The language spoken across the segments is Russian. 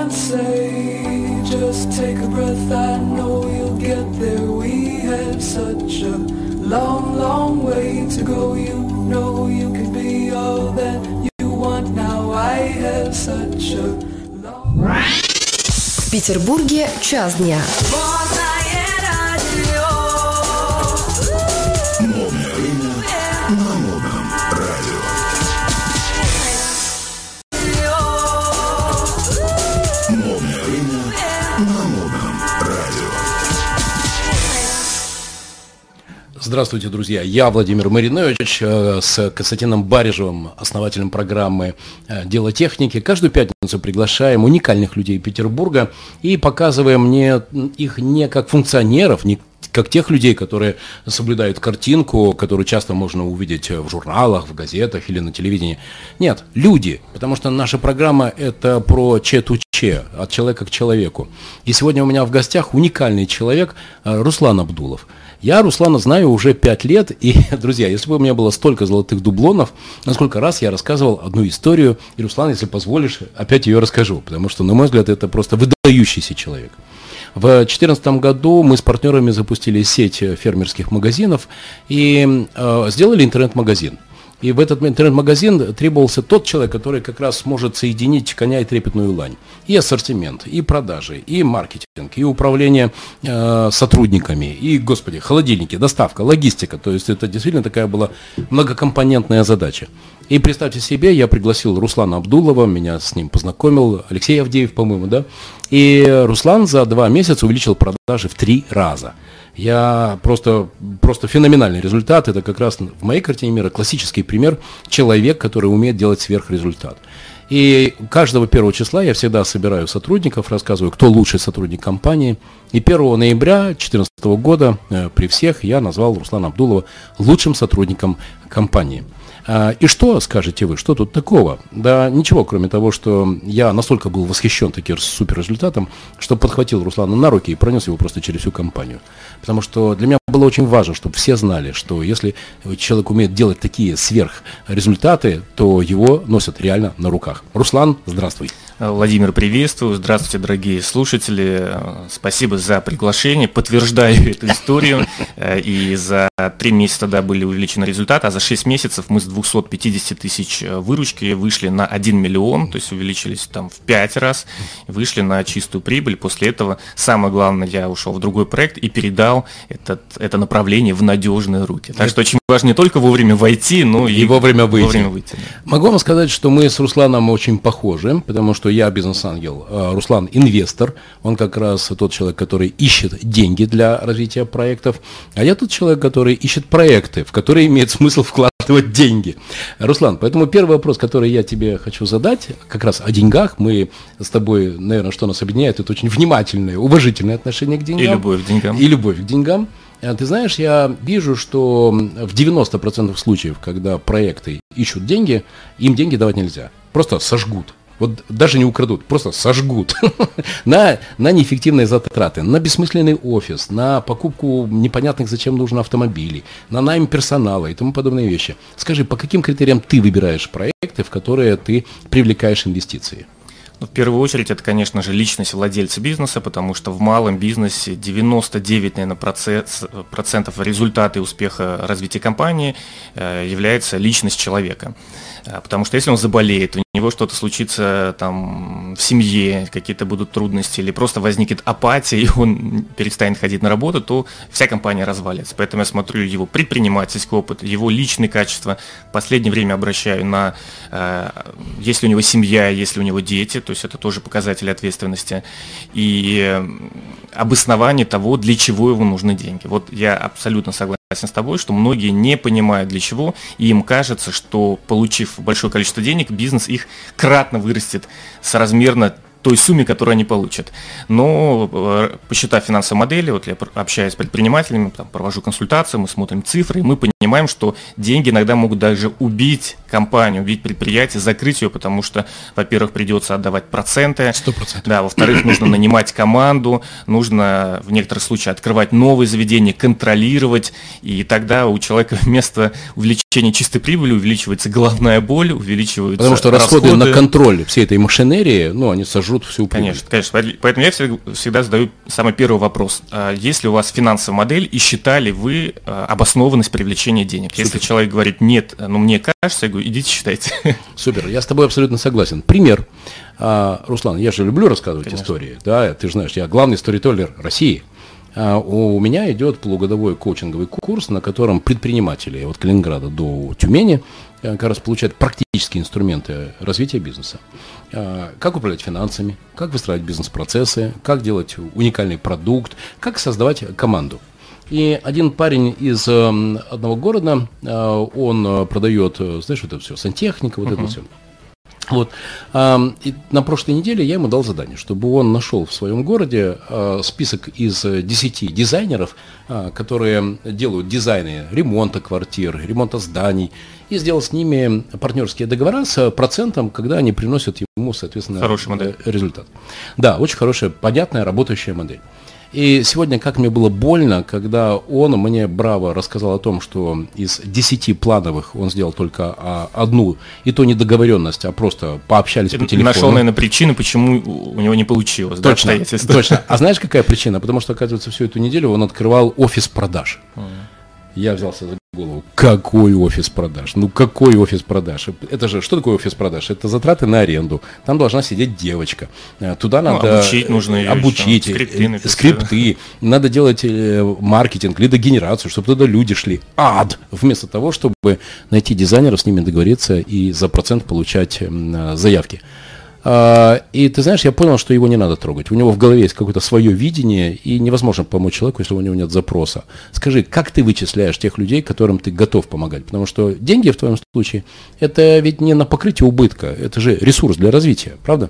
and say, just take a breath, I know you'll get there. We have such a long, long way to go. You know you can be all that you want now. I have such a long В Петербурге час дня. Здравствуйте, друзья. Я Владимир Маринович э, с Константином Барежевым, основателем программы э, «Дело техники». Каждую пятницу приглашаем уникальных людей Петербурга и показываем не, их не как функционеров, не как тех людей, которые соблюдают картинку, которую часто можно увидеть в журналах, в газетах или на телевидении. Нет, люди, потому что наша программа – это про че-ту-че, от человека к человеку. И сегодня у меня в гостях уникальный человек э, Руслан Абдулов. Я Руслана знаю уже пять лет, и, друзья, если бы у меня было столько золотых дублонов, на сколько раз я рассказывал одну историю, и, Руслан, если позволишь, опять ее расскажу, потому что, на мой взгляд, это просто выдающийся человек. В 2014 году мы с партнерами запустили сеть фермерских магазинов и э, сделали интернет-магазин. И в этот интернет-магазин требовался тот человек, который как раз сможет соединить коня и трепетную лань. И ассортимент, и продажи, и маркетинг, и управление э, сотрудниками, и, господи, холодильники, доставка, логистика. То есть это действительно такая была многокомпонентная задача. И представьте себе, я пригласил Руслана Абдулова, меня с ним познакомил, Алексей Авдеев, по-моему, да? И Руслан за два месяца увеличил продажи в три раза. Я просто, просто феноменальный результат. Это как раз в моей картине мира классический пример человек, который умеет делать сверхрезультат. И каждого первого числа я всегда собираю сотрудников, рассказываю, кто лучший сотрудник компании. И 1 ноября 2014 года э, при всех я назвал Руслана Абдулова лучшим сотрудником компании. А, И что, скажете вы, что тут такого? Да ничего, кроме того, что я настолько был восхищен таким суперрезультатом, что подхватил Руслана на руки и пронес его просто через всю компанию. Потому что для меня было очень важно, чтобы все знали, что если человек умеет делать такие сверхрезультаты, то его носят реально на руках. Руслан, здравствуй. Владимир, приветствую. Здравствуйте, дорогие слушатели. Э, Спасибо за приглашение. Подтверждаю эту историю. Э, И за три месяца да, были увеличены результаты, а за шесть месяцев мы с 250 тысяч э, выручки вышли на 1 миллион, то есть увеличились там в пять раз, вышли на чистую прибыль. После этого, самое главное, я ушел в другой проект и передал этот, это направление в надежные руки. Так что очень важно не только вовремя войти, но и, И вовремя выйти. Вовремя выйти да. Могу вам сказать, что мы с Русланом очень похожи, потому что я бизнес-ангел, а Руслан инвестор, он как раз тот человек, который ищет деньги для развития проектов, а я тот человек, который ищет проекты, в которые имеет смысл вкладывать деньги. Руслан, поэтому первый вопрос, который я тебе хочу задать, как раз о деньгах, мы с тобой, наверное, что нас объединяет, это очень внимательное, уважительное отношение к деньгам. И любовь к деньгам. И любовь к деньгам. А Ты знаешь, я вижу, что в 90% случаев, когда проекты ищут деньги, им деньги давать нельзя. Просто сожгут. Вот даже не украдут, просто сожгут на, на неэффективные затраты, на бессмысленный офис, на покупку непонятных зачем нужно автомобилей, на найм персонала и тому подобные вещи. Скажи, по каким критериям ты выбираешь проекты, в которые ты привлекаешь инвестиции? Ну, в первую очередь, это, конечно же, личность владельца бизнеса, потому что в малом бизнесе 99, наверное, процесс- процентов результата и успеха развития компании э, является личность человека. Э, Потому что если он заболеет, него что-то случится там в семье, какие-то будут трудности, или просто возникнет апатия, и он перестанет ходить на работу, то вся компания развалится. Поэтому я смотрю его предпринимательский опыт, его личные качества. В последнее время обращаю на, э, есть ли у него семья, есть ли у него дети, то есть это тоже показатель ответственности. И э, обоснование того, для чего ему нужны деньги. Вот я абсолютно согласен с тобой, что многие не понимают для чего, и им кажется, что получив большое количество денег, бизнес их кратно вырастет соразмерно той сумме, которую они получат. Но э, посчитав финансовые модели, вот я общаюсь с предпринимателями, там, провожу консультации, мы смотрим цифры, и мы понимаем, что деньги иногда могут даже убить компанию, убить предприятие, закрыть ее, потому что, во-первых, придется отдавать проценты, Сто процентов. да, во-вторых, нужно нанимать команду, нужно в некоторых случаях открывать новые заведения, контролировать, и тогда у человека вместо увеличения чистой прибыли увеличивается головная боль, увеличивается Потому что расходы, на контроль всей этой машинерии, ну, они сожрут жрут всю прибыль. Конечно, конечно. Поэтому я всегда, задаю самый первый вопрос. А Есть ли у вас финансовая модель и считали вы а, обоснованность привлечения денег? Супер. Если человек говорит нет, ну мне кажется, я говорю, идите считайте. Супер, я с тобой абсолютно согласен. Пример. А, Руслан, я же люблю рассказывать конечно. истории. Да, ты же знаешь, я главный сторителлер России. У меня идет полугодовой коучинговый курс, на котором предприниматели от Калининграда до Тюмени как раз получают практические инструменты развития бизнеса. А, как управлять финансами, как выстраивать бизнес-процессы, как делать уникальный продукт, как создавать команду. И один парень из эм, одного города, э, он продает, э, знаешь, вот это все, сантехника, вот uh-huh. это все. Вот. И на прошлой неделе я ему дал задание, чтобы он нашел в своем городе а, список из 10 дизайнеров, а, которые делают дизайны ремонта квартир, ремонта зданий, и сделал с ними партнерские договора с процентом, когда они приносят ему, соответственно, Хороший модель. результат. Да, очень хорошая, понятная, работающая модель. И сегодня, как мне было больно, когда он мне браво рассказал о том, что из 10 плановых он сделал только а, одну, и то не договоренность, а просто пообщались по телефону. Нашел, наверное, причину, почему у него не получилось. Точно, да, точно. А знаешь, какая причина? Потому что, оказывается, всю эту неделю он открывал офис продаж. Я взялся за голову. Какой офис продаж? Ну какой офис продаж? Это же, что такое офис продаж? Это затраты на аренду. Там должна сидеть девочка. Э, туда ну, надо обучить нужно ее обучить, еще. скрипты, написать. скрипты. Надо делать э, маркетинг, лидогенерацию, чтобы туда люди шли. Ад! Вместо того, чтобы найти дизайнера, с ними договориться и за процент получать э, заявки. А, и ты знаешь, я понял, что его не надо трогать. У него в голове есть какое-то свое видение, и невозможно помочь человеку, если у него нет запроса. Скажи, как ты вычисляешь тех людей, которым ты готов помогать? Потому что деньги в твоем случае, это ведь не на покрытие убытка, это же ресурс для развития, правда?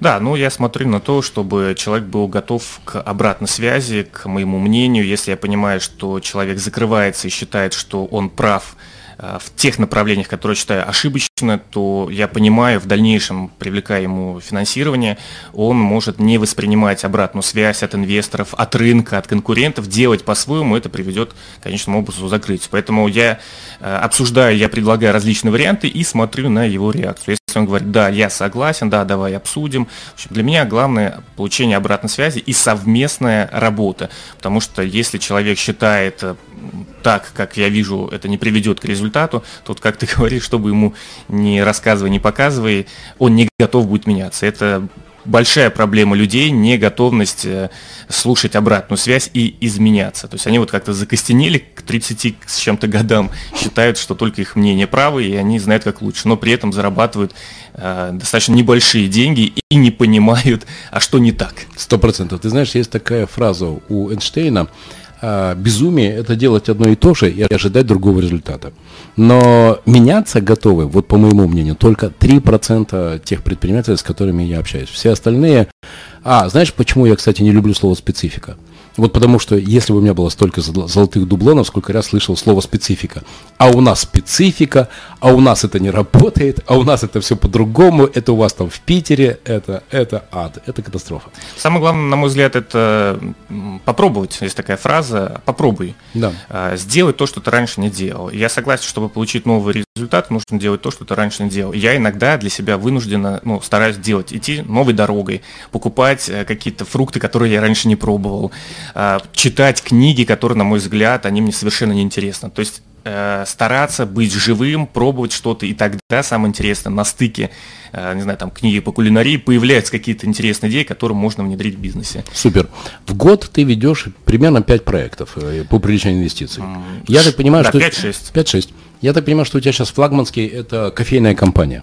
Да, ну я смотрю на то, чтобы человек был готов к обратной связи, к моему мнению. Если я понимаю, что человек закрывается и считает, что он прав, в тех направлениях, которые считаю ошибочно, то я понимаю, в дальнейшем, привлекая ему финансирование, он может не воспринимать обратную связь от инвесторов, от рынка, от конкурентов, делать по-своему, это приведет к конечному образу закрытию. Поэтому я э, обсуждаю, я предлагаю различные варианты и смотрю на его реакцию. Если он говорит, да, я согласен, да, давай обсудим. В общем, для меня главное получение обратной связи и совместная работа. Потому что если человек считает э, так, как я вижу, это не приведет к результату, тут, как ты говоришь, чтобы ему не рассказывай, не показывай, он не готов будет меняться. Это большая проблема людей, не готовность э, слушать обратную связь и изменяться. То есть они вот как-то закостенели к 30 с чем-то годам, считают, что только их мнение правы, и они знают, как лучше, но при этом зарабатывают э, достаточно небольшие деньги и не понимают, а что не так. Сто процентов. Ты знаешь, есть такая фраза у Эйнштейна, а, безумие – это делать одно и то же и ожидать другого результата. Но меняться готовы, вот по моему мнению, только 3% тех предпринимателей, с которыми я общаюсь. Все остальные… А, знаешь, почему я, кстати, не люблю слово «специфика»? Вот потому что если бы у меня было столько золотых дублонов, сколько раз слышал слово специфика. А у нас специфика, а у нас это не работает, а у нас это все по-другому, это у вас там в Питере, это, это ад, это катастрофа. Самое главное, на мой взгляд, это попробовать, есть такая фраза, попробуй. Да. А, сделать то, что ты раньше не делал. Я согласен, чтобы получить новый результат, нужно делать то, что ты раньше не делал. Я иногда для себя вынуждена, ну, стараюсь делать, идти новой дорогой, покупать э, какие-то фрукты, которые я раньше не пробовал, Э, читать книги, которые, на мой взгляд, они мне совершенно не интересны. То есть э, стараться быть живым, пробовать что-то, и тогда самое интересное, на стыке, э, не знаю, там, книги по кулинарии, появляются какие-то интересные идеи, которые можно внедрить в бизнесе. Супер. В год ты ведешь примерно 5 проектов по привлечению инвестиций. Я так понимаю, да, что... 5-6. 5-6. Я так понимаю, что у тебя сейчас флагманский – это кофейная компания.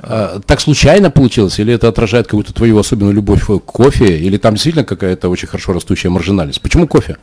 А, так случайно получилось, или это отражает какую-то твою особенную любовь к кофе, или там действительно какая-то очень хорошо растущая маржинальность? Почему кофе?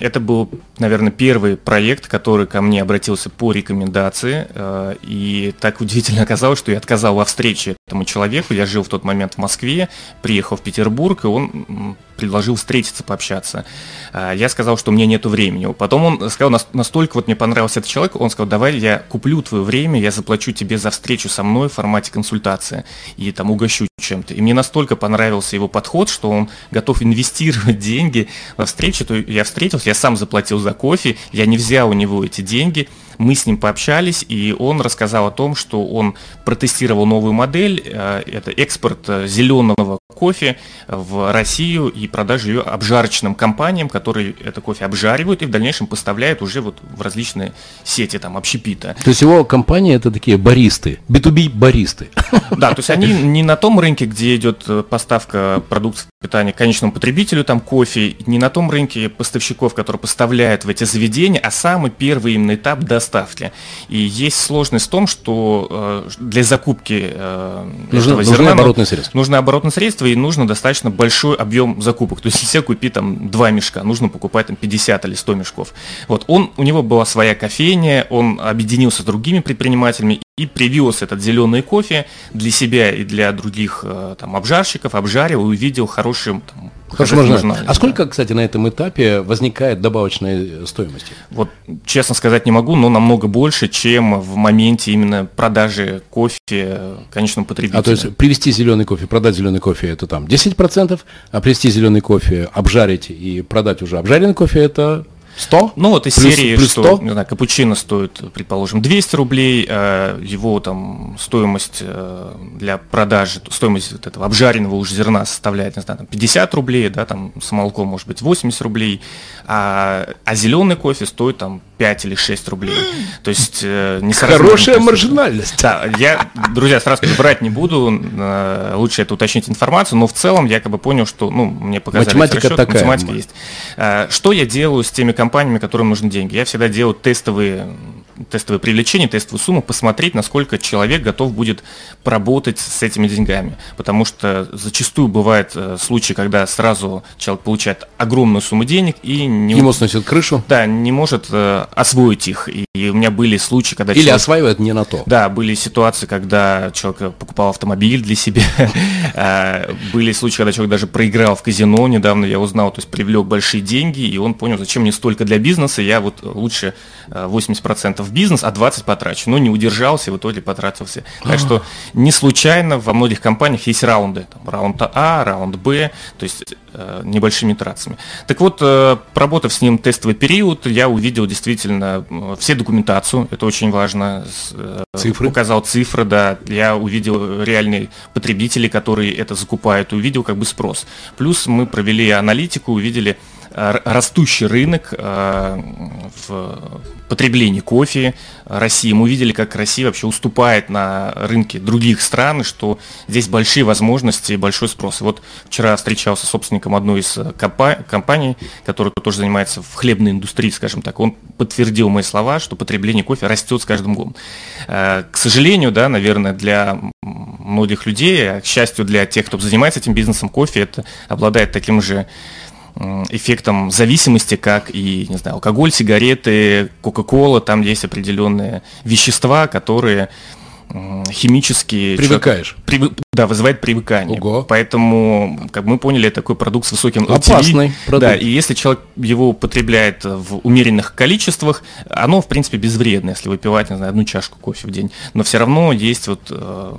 Это был, наверное, первый проект, который ко мне обратился по рекомендации, э, и так удивительно оказалось, что я отказал во встрече этому человеку. Я жил в тот момент в Москве, приехал в Петербург, и он предложил встретиться, пообщаться. А, я сказал, что мне нету времени. Потом он сказал, настолько вот мне понравился этот человек, он сказал, давай я куплю твое время, я заплачу тебе за встречу со мной в формате консультации и там угощу чем-то. И мне настолько понравился его подход, что он готов инвестировать деньги во встречу, то я встретился, я сам заплатил за кофе, я не взял у него эти деньги, Мы с ним пообщались, и он рассказал о том, что он протестировал новую модель, э, это экспорт э, зеленого кофе в Россию и продажу ее обжарочным компаниям, которые это кофе обжаривают и в дальнейшем поставляют уже вот в различные сети там общепита. То есть его компания это такие баристы, B2B баристы. Да, то есть они не на том рынке, где идет э, поставка продуктов питания конечному потребителю, там кофе, не на том рынке поставщиков, которые поставляют в эти заведения, а самый первый именно этап доставки. И есть сложность в том, что э, для закупки э, Нужны- этого нужны зерна ну, оборотные средства. Нужно оборотные средства и нужно достаточно большой объем закупок. То есть нельзя купить там два мешка, нужно покупать там 50 или 100 мешков. Вот он, у него была своя кофейня, он объединился с другими предпринимателями и привез этот зеленый кофе для себя и для других э, там обжарщиков, обжарил и увидел хорошим там, Хорошо, можно. маржинальность, А да. сколько, кстати, на этом этапе возникает добавочной стоимости? Вот честно сказать не могу, но намного больше, чем в моменте именно продажи кофе конечному потребителю. А то есть привезти зеленый кофе, продать зеленый кофе это там 10%, а привезти зеленый кофе, обжарить и продать уже обжаренный кофе это 100? Ну вот из Плюс- серии, плюс что, 100? не знаю, капучино стоит, предположим, 200 рублей, а его там стоимость э, для продажи, стоимость вот этого обжаренного уже зерна составляет, не знаю, там 50 рублей, да, там с молоком может быть 80 рублей, а, а зеленый кофе стоит там 5 или 6 рублей. То есть э, не Хорошая маржинальность. да, я, друзья, сразу врать не буду, э, лучше это уточнить информацию, но в целом я как бы понял, что, ну, мне показали Математика расчеты, такая. математика есть. Э, Что я делаю с теми компаниями, которым нужны деньги? Я всегда делаю тестовые тестовое привлечение, тестовую сумму, посмотреть, насколько человек готов будет поработать с этими деньгами. Потому что зачастую бывают э, случаи, когда сразу человек получает огромную сумму денег и не, Ему сносит крышу да, не может э, освоить их. И, и у меня были случаи, когда или человек- осваивает не на то. да, были ситуации, когда человек покупал автомобиль для себя. А, Были случаи, когда человек даже проиграл в казино. Недавно я узнал, то есть привлек большие деньги, и он понял, зачем мне столько для бизнеса. Я вот лучше э, 80% в бизнес, а 20% потрачу. Но не удержался, и в итоге потратился. Так что не случайно во многих компаниях есть раунды. Там, раунд А, раунд Б, то есть э, небольшими итерациями. Так вот, э, проработав с ним тестовый период, я увидел действительно э, все документацию, это очень важно, э, Цифры. указал цифры, да, я увидел реальные потребители, которые это закупают, увидел как бы спрос. Плюс мы провели аналитику, увидели э, растущий рынок э, в потреблении кофе России. Мы увидели, как Россия вообще уступает на рынке других стран, и что здесь большие возможности и большой спрос. И вот вчера встречался с собственником одной из э, компа- компаний, которая тоже занимается в хлебной индустрии, скажем так. Он подтвердил мои слова, что потребление кофе растет с каждым годом. Э, К сожалению, да, наверное, для многих людей, а к счастью для тех, кто занимается этим бизнесом, кофе это обладает таким же эффектом зависимости, как и, не знаю, алкоголь, сигареты, кока-кола, там есть определенные вещества, которые химически... Привыкаешь. привы- да, вызывает привыкание. Ого. Поэтому, как мы поняли, это такой продукт с высоким LTV. Опасный продукт. Да, и если человек его употребляет в умеренных количествах, оно, в принципе, безвредно, если выпивать, не знаю, одну чашку кофе в день. Но все равно есть вот э,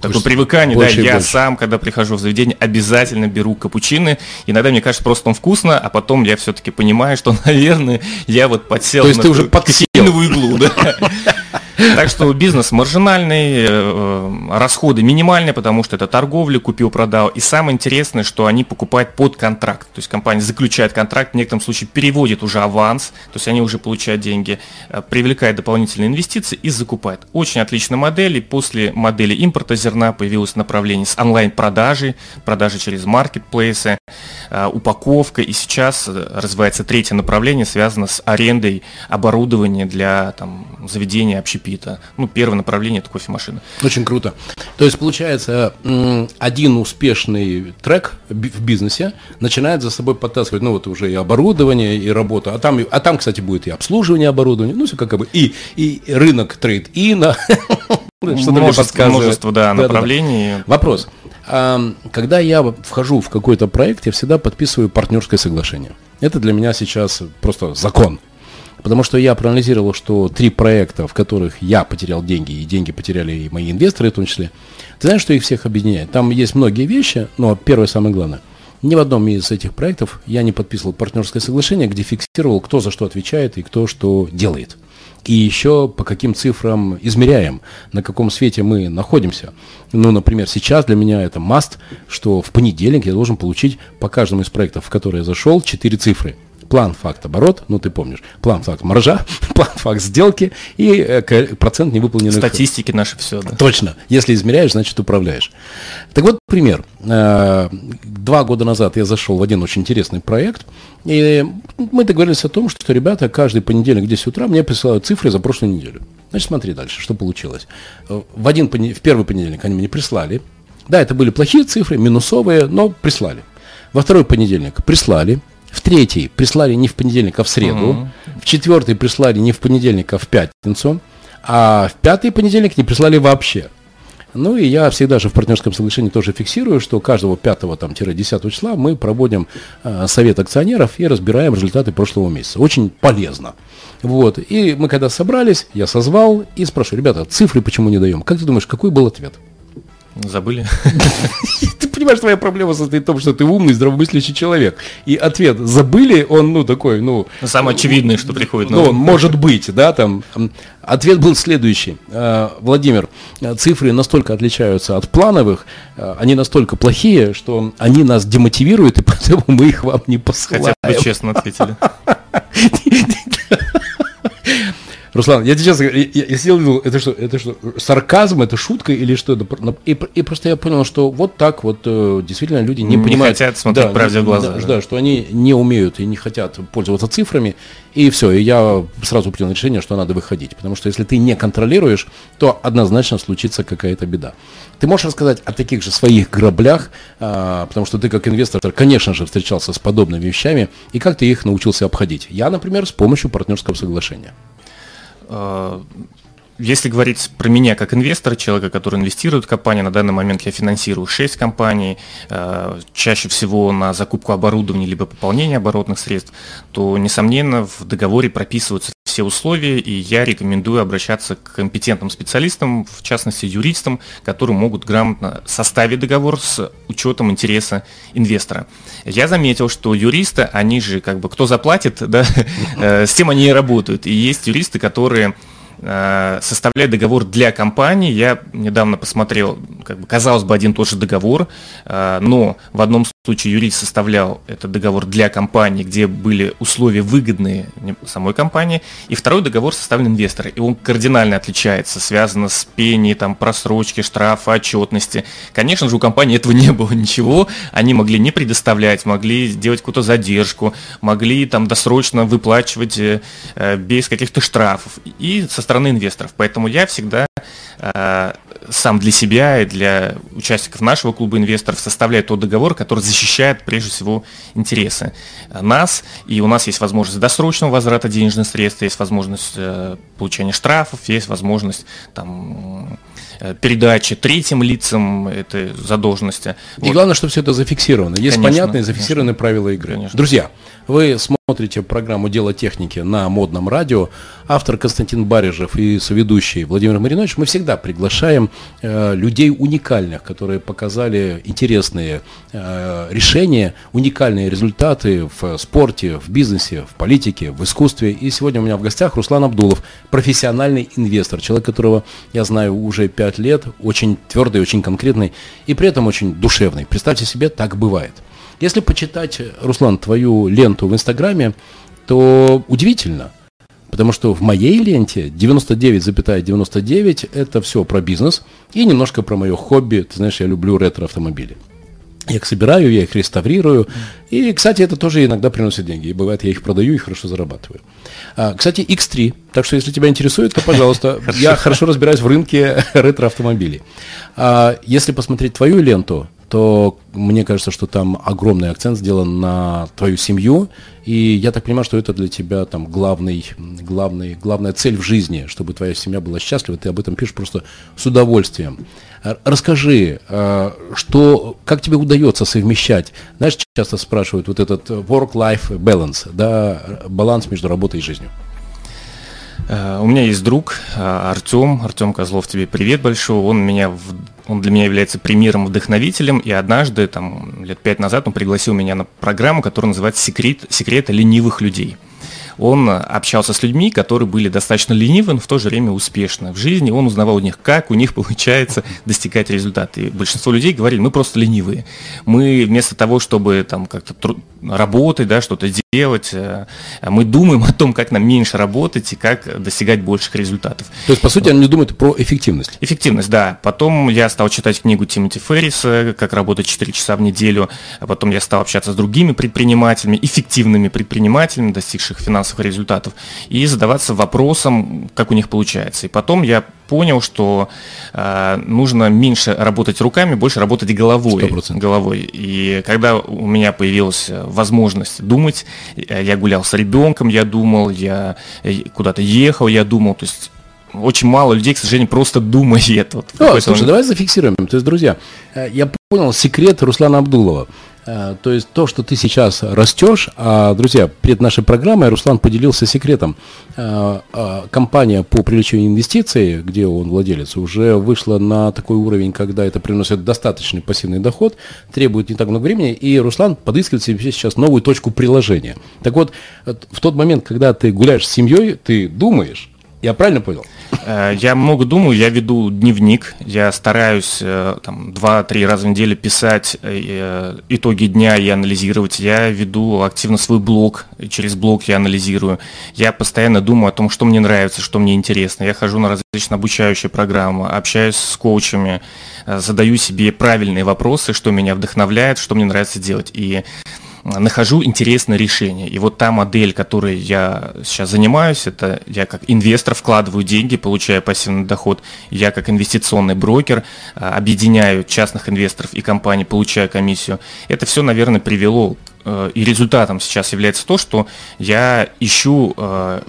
такое привыкание, больше да, я больше. сам, когда прихожу в заведение, обязательно беру капучино. Иногда мне кажется, просто он вкусно, а потом я все-таки понимаю, что, наверное, я вот подсел То есть на ты уже подсел. иглу, да. Так что бизнес маржинальный, э, расходы минимальные, потому что это торговля, купил-продал. И самое интересное, что они покупают под контракт. То есть компания заключает контракт, в некотором случае переводит уже аванс, то есть они уже получают деньги, э, привлекает дополнительные инвестиции и закупает. Очень отличная модель. И после модели импорта зерна появилось направление с онлайн-продажей, продажи через маркетплейсы, э, упаковка. И сейчас развивается третье направление, связано с арендой оборудования для там, заведения общепита. Ну, первое направление – это кофемашина. Очень круто. То есть, получается, один успешный трек в бизнесе начинает за собой подтаскивать, ну, вот уже и оборудование, и работа. А там, а там кстати, будет и обслуживание оборудования, ну, все как бы, и, и рынок трейд-ина. Что-то мне Множество- подсказывает. множество, да, направлений. Вопрос. Когда я вхожу в какой-то проект, я всегда подписываю партнерское соглашение. Это для меня сейчас просто закон. Потому что я проанализировал, что три проекта, в которых я потерял деньги, и деньги потеряли и мои инвесторы в том числе, ты знаешь, что их всех объединяет? Там есть многие вещи, но первое самое главное. ни в одном из этих проектов я не подписывал партнерское соглашение, где фиксировал, кто за что отвечает и кто что делает. И еще по каким цифрам измеряем, на каком свете мы находимся. Ну, например, сейчас для меня это маст, что в понедельник я должен получить по каждому из проектов, в которые я зашел, 4 цифры – план, факт, оборот, ну ты помнишь, план, факт, маржа, план, факт, сделки и э, процент невыполненных. Статистики наши все, да. Точно. Если измеряешь, значит управляешь. Так вот, пример. Э, два года назад я зашел в один очень интересный проект, и мы договорились о том, что ребята каждый понедельник в 10 утра мне присылают цифры за прошлую неделю. Значит, смотри дальше, что получилось. В, один, в первый понедельник они мне прислали. Да, это были плохие цифры, минусовые, но прислали. Во второй понедельник прислали. В третий прислали не в понедельник, а в среду. Uh-huh. В четвертый прислали не в понедельник, а в пятницу. А в пятый понедельник не прислали вообще. Ну и я всегда же в партнерском соглашении тоже фиксирую, что каждого 5-10 числа мы проводим э, совет акционеров и разбираем результаты прошлого месяца. Очень полезно. Вот. И мы когда собрались, я созвал и спрашиваю, ребята, цифры почему не даем? Как ты думаешь, какой был ответ? Забыли. Ты понимаешь, твоя проблема состоит в том, что ты умный, здравомыслящий человек. И ответ «забыли», он, ну, такой, ну... Самое очевидное, что приходит. Ну, может быть, да, там. Ответ был следующий. Э, Владимир, цифры настолько отличаются от плановых, э, они настолько плохие, что они нас демотивируют, и поэтому мы их вам не посылаем. Хотя бы честно ответили. Руслан, я сейчас, я, я сидел думал, это что, это что, сарказм, это шутка или что? И, и просто я понял, что вот так вот э, действительно люди не, не понимают. хотят смотреть да, правде в глаза. Да, да. да, что они не умеют и не хотят пользоваться цифрами. И все, и я сразу принял решение, что надо выходить. Потому что если ты не контролируешь, то однозначно случится какая-то беда. Ты можешь рассказать о таких же своих граблях, а, потому что ты как инвестор, конечно же, встречался с подобными вещами, и как ты их научился обходить? Я, например, с помощью партнерского соглашения. Э, если говорить про меня как инвестора, человека, который инвестирует в компании, на данный момент я финансирую 6 компаний, э, чаще всего на закупку оборудования либо пополнение оборотных средств, то, несомненно, в договоре прописываются все условия, и я рекомендую обращаться к компетентным специалистам, в частности юристам, которые могут грамотно составить договор с учетом интереса инвестора. Я заметил, что юристы, они же как бы кто заплатит, да, э, с тем они и работают. И есть юристы, которые Э, составлять договор для компании. Я недавно посмотрел, как бы, казалось бы, один и тот же договор, э, но в одном случае юрист составлял этот договор для компании, где были условия выгодные самой компании, и второй договор составлен инвестором, и он кардинально отличается, связано с пением, там, просрочки, штрафа, отчетности. Конечно же, у компании этого не было ничего, они могли не предоставлять, могли сделать какую-то задержку, могли там досрочно выплачивать э, без каких-то штрафов. И со стороны инвесторов. Поэтому я всегда э, сам для себя и для участников нашего клуба инвесторов составляю тот договор, который защищает прежде всего интересы нас. И у нас есть возможность досрочного возврата денежных средств, есть возможность э, получения штрафов, есть возможность там, Э, передачи третьим лицам этой задолженности. И вот. главное, чтобы все это зафиксировано. Есть конечно, понятные зафиксированные конечно. правила игры. Конечно. Друзья, вы смотрите программу «Дело техники» на модном радио. Автор Константин Барежев и соведущий Владимир Маринович. Мы всегда приглашаем э, людей уникальных, которые показали интересные э, решения, уникальные результаты в спорте, в бизнесе, в политике, в искусстве. И сегодня у меня в гостях Руслан Абдулов, профессиональный инвестор, человек, которого я знаю уже 5 5 лет, очень твердый, очень конкретный и при этом очень душевный. Представьте себе, так бывает. Если почитать, Руслан, твою ленту в Инстаграме, то удивительно, потому что в моей ленте 99,99 ,99 это все про бизнес и немножко про мое хобби. Ты знаешь, я люблю ретро-автомобили. Я их собираю, я их реставрирую. И, кстати, это тоже иногда приносит деньги. И бывает, я их продаю и хорошо зарабатываю. А, кстати, X3. Так что, если тебя интересует, то, пожалуйста, я хорошо разбираюсь в рынке ретро-автомобилей. А, если посмотреть твою ленту, то мне кажется, что там огромный акцент сделан на твою семью, и я так понимаю, что это для тебя там главный, главный, главная цель в жизни, чтобы твоя семья была счастлива, ты об этом пишешь просто с удовольствием. Расскажи, а, что, как тебе удается совмещать, знаешь, часто спрашивают вот этот work-life balance, да, баланс между работой и жизнью. Э, у меня есть друг Артем. Артем Козлов, тебе привет большой. Он меня в он для меня является примером, вдохновителем, и однажды, там, лет пять назад, он пригласил меня на программу, которая называется «Секрет, «Секреты ленивых людей» он общался с людьми, которые были достаточно ленивы, но в то же время успешны в жизни. Он узнавал у них, как у них получается достигать результата. И большинство людей говорили, мы просто ленивые. Мы вместо того, чтобы там как-то работать, да, что-то делать, э, мы думаем о том, как нам меньше работать и как достигать больших результатов. То есть, по сути, они думают про эффективность. Эффективность, да. Потом я стал читать книгу Тимоти Ферриса «Как работать 4 часа в неделю». А потом я стал общаться с другими предпринимателями, эффективными предпринимателями, достигших финансовых результатов, и задаваться вопросом, как у них получается. И потом я понял, что э, нужно меньше работать руками, больше работать головой. 100%. головой. И когда у меня появилась возможность думать, э, я гулял с ребенком, я думал, я э, куда-то ехал, я думал, то есть очень мало людей, к сожалению, просто думает. Вот, О, слушай, давай зафиксируем. То есть, друзья, э, я понял секрет Руслана Абдулова. Э, то есть то, что ты сейчас растешь, а, друзья, перед нашей программой Руслан поделился секретом. Э, э, компания по привлечению инвестиций, где он владелец, уже вышла на такой уровень, когда это приносит достаточный пассивный доход, требует не так много времени, и Руслан подыскивает себе сейчас новую точку приложения. Так вот, в тот момент, когда ты гуляешь с семьей, ты думаешь, я правильно понял? Э, я много думаю, я веду дневник, я стараюсь э, там, 2-3 раза в неделю писать э, итоги дня и анализировать. Я веду активно свой блог, через блог я анализирую. Я постоянно думаю о том, что мне нравится, что мне интересно. Я хожу на различные обучающие программы, общаюсь с коучами, задаю себе правильные вопросы, что меня вдохновляет, что мне нравится делать. И нахожу интересное решение. И вот та модель, которой я сейчас занимаюсь, это я как инвестор вкладываю деньги, получаю пассивный доход. Я как инвестиционный брокер а, объединяю частных инвесторов и компаний, получаю комиссию. Это все, наверное, привело и результатом сейчас является то, что я ищу э,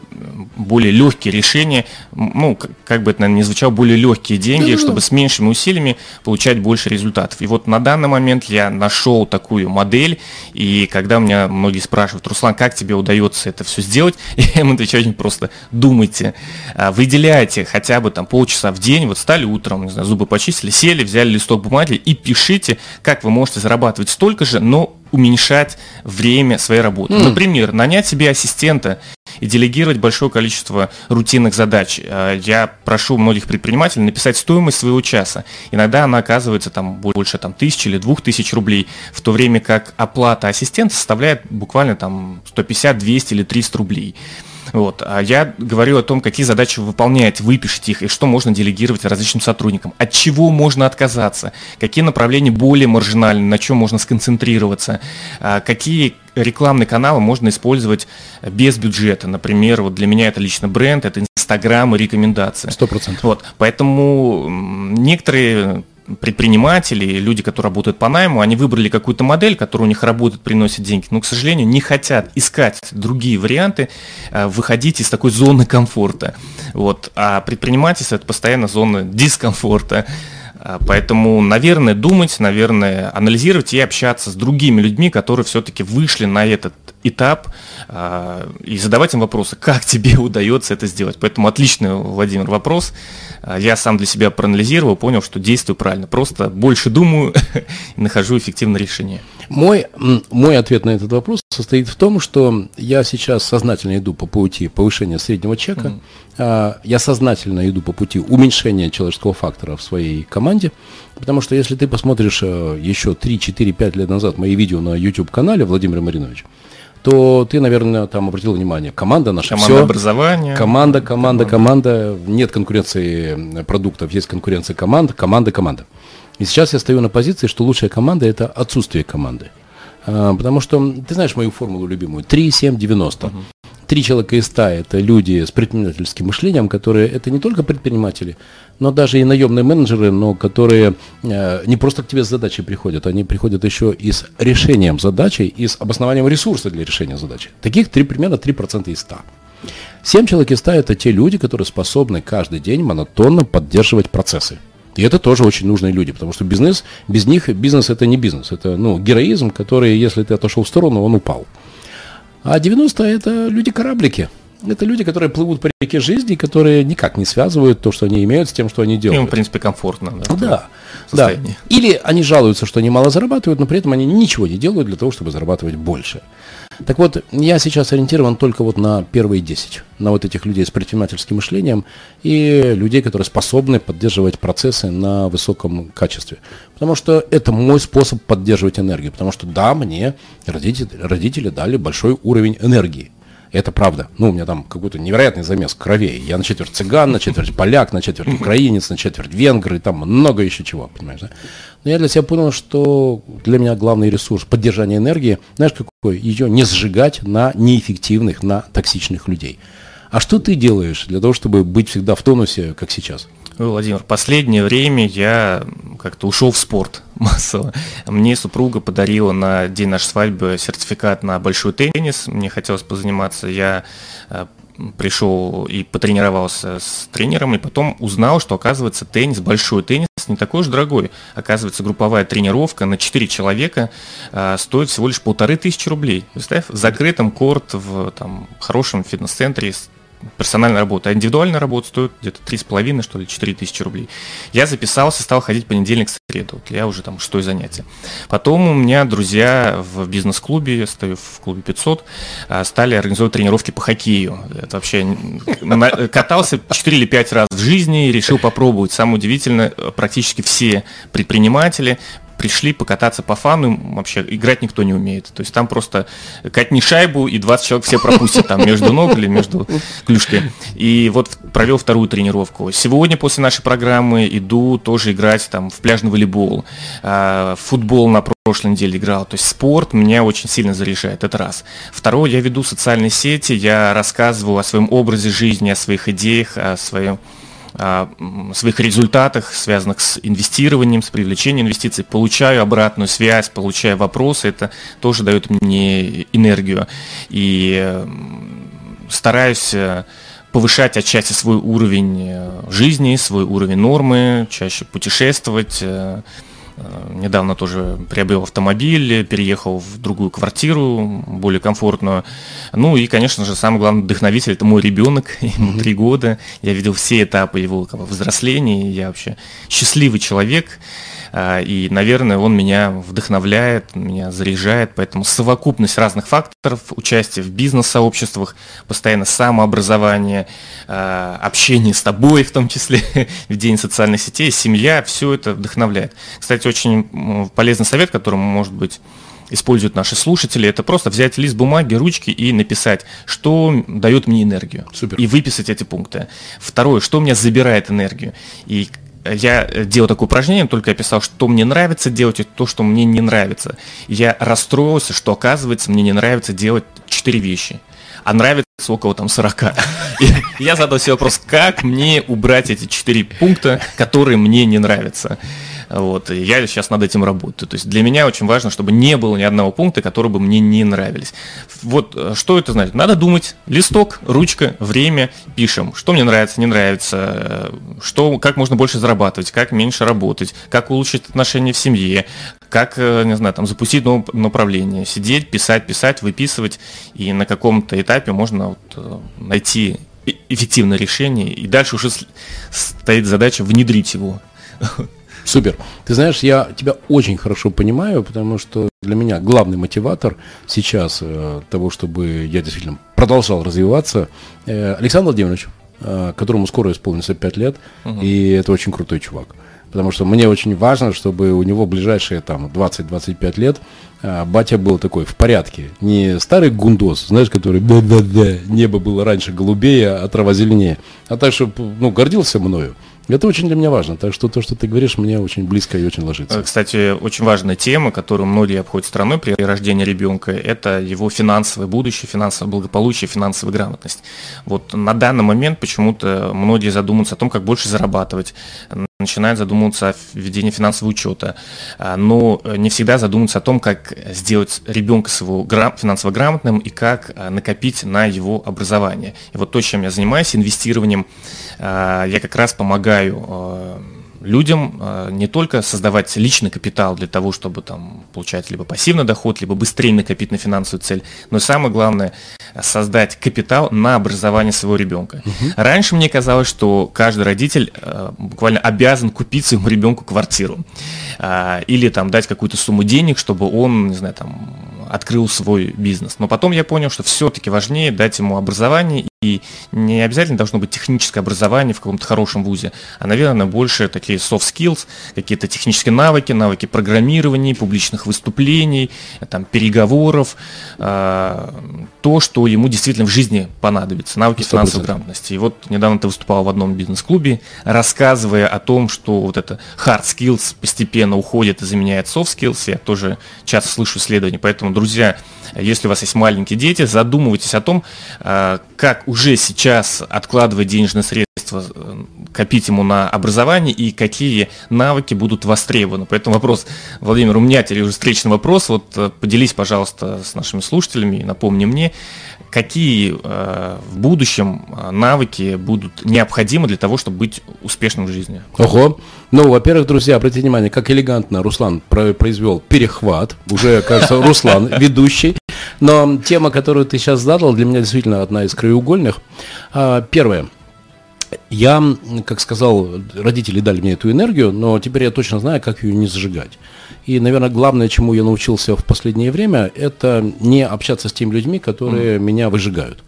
более легкие решения, ну, как бы это, наверное, не звучало, более легкие деньги, чтобы с меньшими усилиями получать больше результатов. И вот на данный момент я нашел такую модель, и когда меня многие спрашивают, Руслан, как тебе удается это все сделать, я им отвечаю очень просто, думайте, а, выделяйте хотя бы там полчаса в день, вот стали утром, не знаю, зубы почистили, сели, взяли листок бумаги и пишите, как вы можете зарабатывать столько же, но уменьшать время своей работы. Mm. Например, нанять себе ассистента и делегировать большое количество рутинных задач. Э, я прошу многих предпринимателей написать стоимость своего часа. Иногда она оказывается там больше там, тысячи или двух тысяч рублей, в то время как оплата ассистента составляет буквально там 150, 200 или 300 рублей. Вот. А я говорю о том, какие задачи вы выполняете, выпишите их, и что можно делегировать различным сотрудникам, от чего можно отказаться, какие направления более маржинальны, на чем можно сконцентрироваться, а какие рекламные каналы можно использовать без бюджета. Например, вот для меня это лично бренд, это Инстаграм и рекомендации. Сто процентов. Вот, поэтому некоторые предприниматели, люди, которые работают по найму, они выбрали какую-то модель, которая у них работает, приносит деньги, но, к сожалению, не хотят искать другие варианты, э, выходить из такой зоны комфорта. Вот. А предпринимательство – это постоянно зона дискомфорта. А, поэтому, наверное, думать, наверное, анализировать и общаться с другими людьми, которые все-таки вышли на этот этап, а, и задавать им вопросы, как тебе удается это сделать. Поэтому отличный, Владимир, вопрос. А, я сам для себя проанализировал, понял, что действую правильно. Просто больше думаю и нахожу эффективное решение. Мой, мой ответ на этот вопрос состоит в том, что я сейчас сознательно иду по пути повышения среднего чека. Mm-hmm. Я сознательно иду по пути уменьшения человеческого фактора в своей команде. Потому что если ты посмотришь э, еще 3, 4, 5 лет назад мои видео на YouTube-канале Владимир Маринович, то ты, наверное, там обратил внимание, команда наша, команда все, образования. Команда, команда, команда, команда, нет конкуренции продуктов, есть конкуренция команд, команда, команда. И сейчас я стою на позиции, что лучшая команда – это отсутствие команды. А, потому что, ты знаешь мою формулу любимую, 3, 7, 90. Угу. Три человека из ста – это люди с предпринимательским мышлением, которые – это не только предприниматели, но даже и наемные менеджеры, но которые э, не просто к тебе с задачей приходят, они приходят еще и с решением задачи, и с обоснованием ресурса для решения задачи. Таких три, примерно 3% из 100. Семь человек из 100 – это те люди, которые способны каждый день монотонно поддерживать процессы. И это тоже очень нужные люди, потому что бизнес, без них бизнес это не бизнес, это ну, героизм, который, если ты отошел в сторону, он упал. А 90 это люди-кораблики. Это люди, которые плывут по реке жизни, которые никак не связывают то, что они имеют, с тем, что они делают. Им, в принципе, комфортно. Да, да. Да. Или они жалуются, что они мало зарабатывают, но при этом они ничего не делают для того, чтобы зарабатывать больше. Так вот, я сейчас ориентирован только вот на первые 10, на вот этих людей с предпринимательским мышлением и людей, которые способны поддерживать процессы на высоком качестве. Потому что это мой способ поддерживать энергию. Потому что да, мне родители, родители дали большой уровень энергии. Это правда. Ну, у меня там какой-то невероятный замес кровей. Я на четверть цыган, на четверть поляк, на четверть украинец, на четверть венгр, и там много еще чего, понимаешь, да? Но я для себя понял, что для меня главный ресурс поддержания энергии, знаешь, какой? Ее не сжигать на неэффективных, на токсичных людей. А что ты делаешь для того, чтобы быть всегда в тонусе, как сейчас? Владимир, последнее время я как-то ушел в спорт массово. Мне супруга подарила на день нашей свадьбы сертификат на большой теннис. Мне хотелось позаниматься. Я э, пришел и потренировался с тренером, и потом узнал, что, оказывается, теннис, большой теннис, не такой уж дорогой. Оказывается, групповая тренировка на 4 человека а, стоит всего лишь полторы тысячи рублей. Представь, в закрытом корт в там, хорошем фитнес-центре персональная работа, а индивидуальная работа стоит где-то 3,5, что ли, 4 тысячи рублей. Я записался, стал ходить понедельник, среду. Вот я уже там шестое занятие. Потом у меня друзья в бизнес-клубе, я стою в клубе 500, а, стали организовывать тренировки по хоккею. Это вообще катался 4 или 5 раз в жизни и решил попробовать. Самое удивительное, практически все предприниматели пришли покататься по фану, вообще играть никто не умеет. То есть там просто катни шайбу, и 20 человек все пропустят там между ног или между клюшки. И вот провел вторую тренировку. Сегодня после нашей программы иду тоже играть там в пляжный волейбол. А, футбол на прошлой неделе играл. То есть спорт меня очень сильно заряжает, это раз. Второе, я веду социальные сети, я рассказываю о своем образе жизни, о своих идеях, о своем своих результатах, связанных с инвестированием, с привлечением инвестиций, получаю обратную связь, получаю вопросы, это тоже дает мне энергию. И стараюсь э, повышать отчасти свой уровень э, жизни, свой уровень нормы, чаще путешествовать, э, недавно тоже приобрел автомобиль, переехал в другую квартиру, более комфортную. Ну и, конечно же, самый главный вдохновитель – это мой ребенок, ему три года. Я видел все этапы его как бы, взросления, я вообще счастливый человек. А, и, наверное, он меня вдохновляет, меня заряжает, поэтому совокупность разных факторов, участие в бизнес-сообществах, постоянно самообразование, а, общение с тобой, в том числе, в день социальных сетей, семья, все это вдохновляет. Кстати, очень полезный совет, которым, может быть, используют наши слушатели, это просто взять лист бумаги, ручки и написать, что дает мне энергию. Супер. И выписать эти пункты. Второе, что у меня забирает энергию. И я делал такое упражнение, только я писал, что мне нравится делать и то, что мне не нравится. Я расстроился, что оказывается мне не нравится делать четыре вещи, а нравится около там 40. И я задал себе вопрос, как мне убрать эти четыре пункта, которые мне не нравятся. Вот, и я сейчас над этим работаю. То есть для меня очень важно, чтобы не было ни одного пункта, которые бы мне не нравились. Вот э, что это значит? Надо думать. Листок, ручка, время, пишем. Что мне нравится, не нравится, э, что, как можно больше зарабатывать, как меньше работать, как улучшить отношения в семье, как, э, не знаю, там, запустить новое направление, сидеть, писать, писать, выписывать, и на каком-то этапе можно вот найти эффективное решение, и дальше уже стоит задача внедрить его. Супер. Ты знаешь, я тебя очень хорошо понимаю, потому что для меня главный мотиватор сейчас э, того, чтобы я действительно продолжал развиваться, э, Александр Владимирович, э, которому скоро исполнится 5 лет, угу. и это очень крутой чувак. Потому что мне очень важно, чтобы у него ближайшие там 20-25 лет э, батя был такой в порядке. Не старый гундос, знаешь, который да-да-да, небо было раньше голубее, а трава зеленее. А так, чтобы ну, гордился мною. Это очень для меня важно, так что то, что ты говоришь, мне очень близко и очень ложится. Э, кстати, очень важная тема, которую многие обходят страной при рождении ребенка, это его финансовое будущее, финансовое благополучие, финансовая грамотность. Вот на данный момент почему-то многие задумываются о том, как больше зарабатывать, начинают задумываться о введении финансового учета, а, но не всегда задумываются о том, как сделать ребенка своего финансово грамотным и как а, накопить на его образование. И вот то, чем я занимаюсь, инвестированием, а, я как раз помогаю людям не только создавать личный капитал для того, чтобы там, получать либо пассивный доход, либо быстрее накопить на финансовую цель, но и самое главное создать капитал на образование своего ребенка. Угу. Раньше мне казалось, что каждый родитель э, буквально обязан купить своему ребенку квартиру э, или там дать какую-то сумму денег, чтобы он, не знаю, там открыл свой бизнес. Но потом я понял, что все-таки важнее дать ему образование, и не обязательно должно быть техническое образование в каком-то хорошем вузе, а, наверное, больше такие soft skills, какие-то технические навыки, навыки программирования, публичных выступлений, там, переговоров, э, то, что ему действительно в жизни понадобится, навыки 100%. финансовой грамотности. И вот недавно ты выступал в одном бизнес-клубе, рассказывая о том, что вот это hard skills постепенно уходит и заменяет soft skills. Я тоже часто слышу исследования, поэтому друзья, если у вас есть маленькие дети, задумывайтесь о том, а, как уже сейчас откладывать денежные средства, э, копить ему на образование и какие навыки будут востребованы. Поэтому вопрос, Владимир, у меня теперь уже встречный вопрос. Вот э, поделись, пожалуйста, с нашими слушателями и напомни мне, какие э, в будущем навыки будут необходимы для того, чтобы быть успешным в жизни? Ого! Ну, во-первых, друзья, обратите внимание, как элегантно Руслан произвел перехват. Уже, кажется, Руслан ведущий. Но тема, которую ты сейчас задал, для меня действительно одна из краеугольных. А, первое. Я, как сказал, родители дали мне эту энергию, но теперь я точно знаю, как ее не зажигать. И, наверное, главное, чему я научился в последнее время, это не общаться с теми людьми, которые mm. меня выжигают.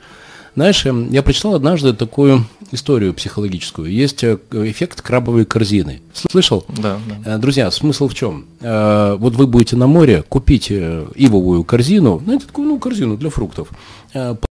Знаешь, эм, я прочитал однажды такую историю психологическую. Есть э, эффект крабовой корзины. Слышал? Да, да. Э, друзья, смысл в чем? Э, вот вы будете на море, купите ивовую корзину, знаете, такую ну, корзину для фруктов.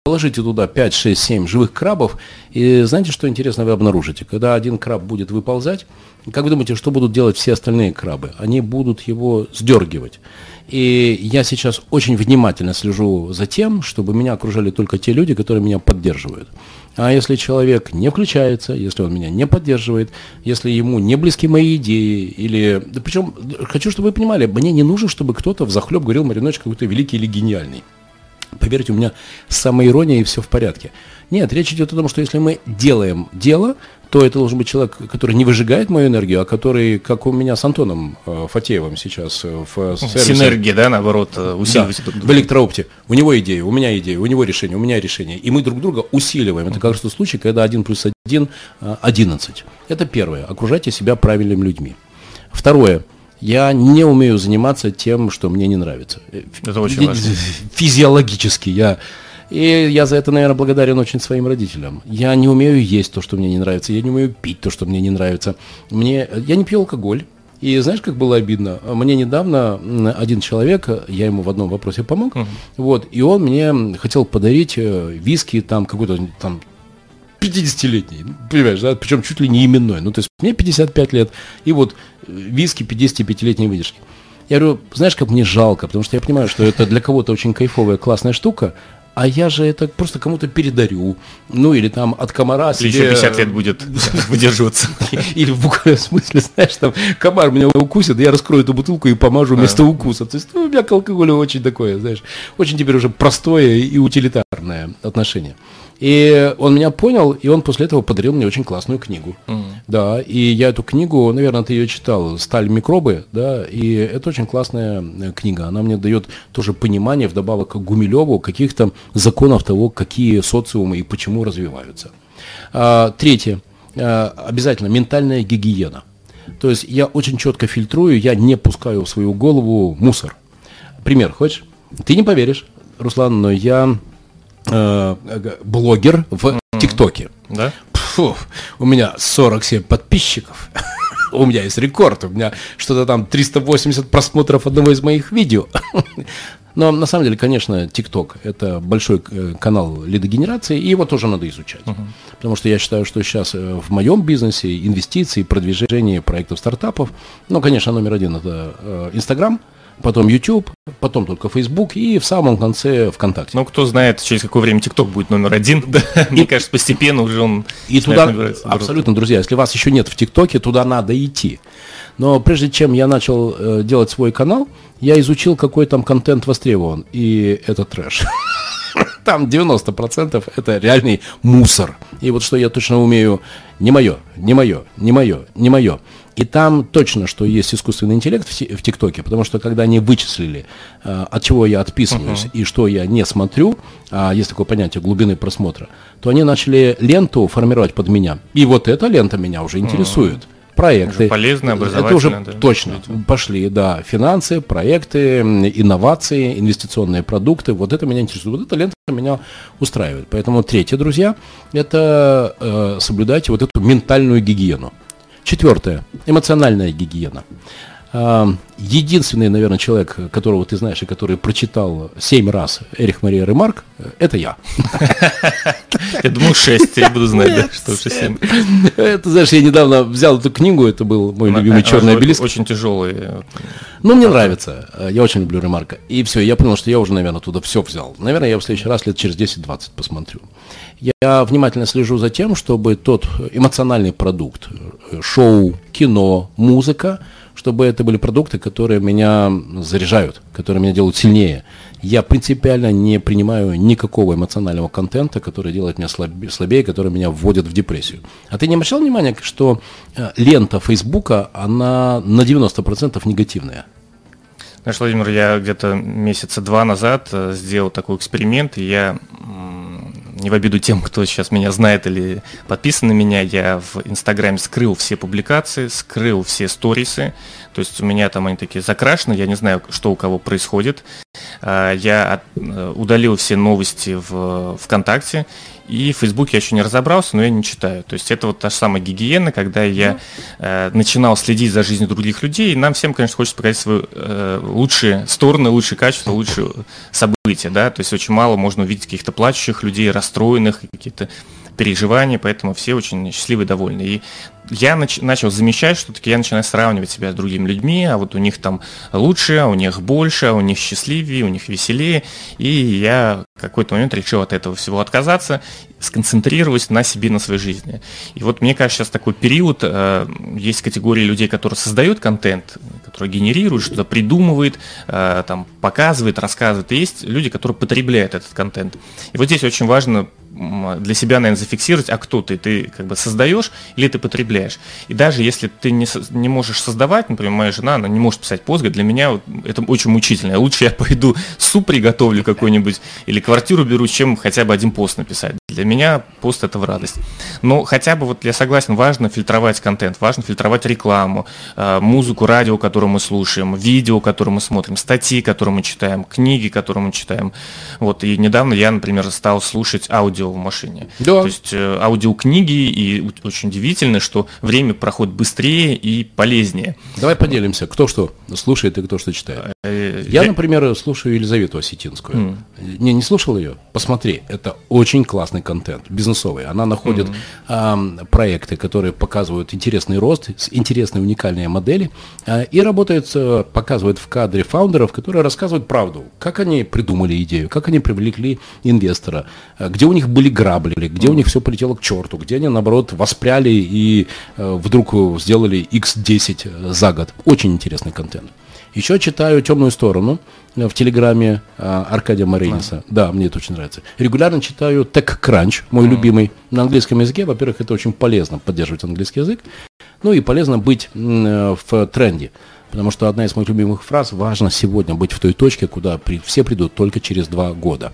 Положите туда 5, 6, 7 живых крабов, и знаете, что интересно вы обнаружите? Когда один краб будет выползать, как вы думаете, что будут делать все остальные крабы? Они будут его сдергивать. И я сейчас очень внимательно слежу за тем, чтобы меня окружали только те люди, которые меня поддерживают. А если человек не включается, если он меня не поддерживает, если ему не близки мои идеи, или... Да причем, хочу, чтобы вы понимали, мне не нужно, чтобы кто-то в захлеб говорил, Мариночек какой-то великий или гениальный. Поверьте, у меня самая ирония и все в порядке. Нет, речь идет о том, что если мы делаем дело, то это должен быть человек, который не выжигает мою энергию, а который, как у меня с Антоном э, Фатеевым сейчас э, в сервисе. Синергия, да, наоборот, э, усиливать да, В электроопте. У него идея, у меня идея, у него решение, у меня решение. И мы друг друга усиливаем. Это как раз тот случай, когда 1 плюс 1 – 11. Это первое. Окружайте себя правильными людьми. Второе. Я не умею заниматься тем, что мне не нравится. Это очень важно. Физиологически я и я за это, наверное, благодарен очень своим родителям. Я не умею есть то, что мне не нравится. Я не умею пить то, что мне не нравится. Мне, я не пью алкоголь. И знаешь, как было обидно? Мне недавно один человек, я ему в одном вопросе помог, uh-huh. вот, и он мне хотел подарить э, виски там какой-то там 50-летний, понимаешь, да, причем чуть ли не именной. Ну, то есть мне 55 лет, и вот э, виски 55-летней выдержки. Я говорю, знаешь, как мне жалко, потому что я понимаю, что это для кого-то очень кайфовая, классная штука, а я же это просто кому-то передарю. Ну, или там от комара себе... еще 50 лет будет выдерживаться. Или в буквальном смысле, знаешь, там комар меня укусит, я раскрою эту бутылку и помажу вместо укуса. То есть ну, у меня к алкоголю очень такое, знаешь, очень теперь уже простое и утилитарное отношение. И он меня понял, и он после этого подарил мне очень классную книгу. Mm. Да, и я эту книгу, наверное, ты ее читал, «Сталь микробы», да, и это очень классная э, книга. Она мне дает тоже понимание, вдобавок к Гумилеву, каких-то законов того, какие социумы и почему развиваются. А, третье. А, обязательно ментальная гигиена. То есть я очень четко фильтрую, я не пускаю в свою голову мусор. Пример, хочешь? Ты не поверишь, Руслан, но я э, блогер в ТикТоке. Да? Фу, у меня 47 подписчиков. у меня есть рекорд. У меня что-то там 380 просмотров одного из моих видео. Но на самом деле, конечно, ТикТок – это большой э, канал лидогенерации, и его тоже надо изучать. Uh-huh. Потому что я считаю, что сейчас э, в моем бизнесе инвестиции, продвижение проектов стартапов, ну, конечно, номер один – это э, Инстаграм – потом YouTube, потом только Facebook и в самом конце ВКонтакте. Ну, кто знает, через какое время TikTok будет номер один. Мне кажется, постепенно уже он И туда, абсолютно, друзья, если вас еще нет в ТикТоке, туда надо идти. Но прежде чем я начал э, делать свой канал, я изучил, какой там контент востребован. И это трэш. Там 90% это реальный мусор. И вот что я точно умею, не мое, не мое, не мое, не мое. И там точно, что есть искусственный интеллект в ТикТоке, потому что когда они вычислили, э, от чего я отписываюсь uh-huh. и что я не смотрю, а есть такое понятие глубины просмотра, то они начали ленту формировать под меня. И вот эта лента меня уже интересует. Uh-huh проекты. Уже полезно, образовательно. Это уже да, точно. Видимо. Пошли, да, финансы, проекты, инновации, инвестиционные продукты. Вот это меня интересует. Вот эта лента меня устраивает. Поэтому третье, друзья, это э, соблюдайте вот эту ментальную гигиену. Четвертое. Эмоциональная гигиена. Единственный, наверное, человек, которого ты знаешь и который прочитал семь раз Эрих Мария Ремарк, это я. Я думал шесть, я буду знать, да, что уже семь. Это, знаешь, я недавно взял эту книгу, это был мой любимый черный обелиск. Очень тяжелый. Ну, мне нравится, я очень люблю Ремарка. И все, я понял, что я уже, наверное, туда все взял. Наверное, я в следующий раз лет через 10-20 посмотрю. Я внимательно слежу за тем, чтобы тот эмоциональный продукт, э, шоу, кино, музыка – чтобы это были продукты, которые меня заряжают, которые меня делают сильнее. Я принципиально не принимаю никакого эмоционального контента, который делает меня слабее, слабее который меня вводит в депрессию. А ты не обращал внимания, что э, лента Фейсбука, она на 90% негативная? Знаешь, Владимир, я где-то месяца два назад э, сделал такой эксперимент, и я не в обиду тем, кто сейчас меня знает или подписан на меня, я в Инстаграме скрыл все публикации, скрыл все сторисы, то есть у меня там они такие закрашены, я не знаю, что у кого происходит. А, я э, удалил все новости в ВКонтакте, и в Фейсбуке я еще не разобрался, но я не читаю. То есть это вот та же самая гигиена, когда я э, начинал следить за жизнью других людей, и нам всем, конечно, хочется показать свои э, лучшие стороны, лучшие качества, лучшие события, да, то есть очень мало можно увидеть каких-то плачущих людей, расстроенных, какие-то переживания, поэтому все очень счастливы и довольны. И я нач- начал замечать, что таки я начинаю сравнивать себя с другими людьми, а вот у них там лучше, а у них больше, а у них счастливее, у них веселее. И я в какой-то момент решил от этого всего отказаться, сконцентрировать на себе, на своей жизни. И вот мне кажется, сейчас такой период, э, есть категории людей, которые создают контент, которые генерируют, что-то придумывает, э, там, показывает, рассказывает. И есть люди, которые потребляют этот контент. И вот здесь очень важно для себя, наверное, зафиксировать, а кто ты? Ты как бы создаешь или ты потребляешь? И даже если ты не, не можешь создавать, например, моя жена, она не может писать пост, для меня вот это очень мучительно. Лучше я пойду суп приготовлю какой-нибудь или квартиру беру, чем хотя бы один пост написать. Для меня пост это в радость. Но хотя бы вот я согласен, важно фильтровать контент, важно фильтровать рекламу, э, музыку, радио, которую мы слушаем, видео, которое мы смотрим, статьи, которые мы читаем, книги, которые мы читаем. Вот и недавно я, например, стал слушать аудио в машине. Да. То есть э, аудиокниги, и очень удивительно, что время проходит быстрее и полезнее. Давай поделимся, кто что слушает и кто что читает. Э, я, например, слушаю Елизавету Осетинскую. Не, не слушал ее? Посмотри, это очень классный контент, бизнесовый. Она находит mm. э, проекты, которые показывают интересный рост, интересные уникальные модели, э, и работает, э, показывает в кадре фаундеров, которые рассказывают правду, как они придумали идею, как они привлекли инвестора, э, где у них были грабли, где у них все полетело к черту, где они, наоборот, воспряли и э, вдруг сделали X10 э, за год. Очень интересный контент. Еще читаю «Темную сторону» в Телеграме э, Аркадия Марениса. А. Да, мне это очень нравится. Регулярно читаю TechCrunch, мой mm. любимый, на английском языке. Во-первых, это очень полезно поддерживать английский язык. Ну и полезно быть э, в тренде. Потому что одна из моих любимых фраз «Важно сегодня быть в той точке, куда при, все придут только через два года».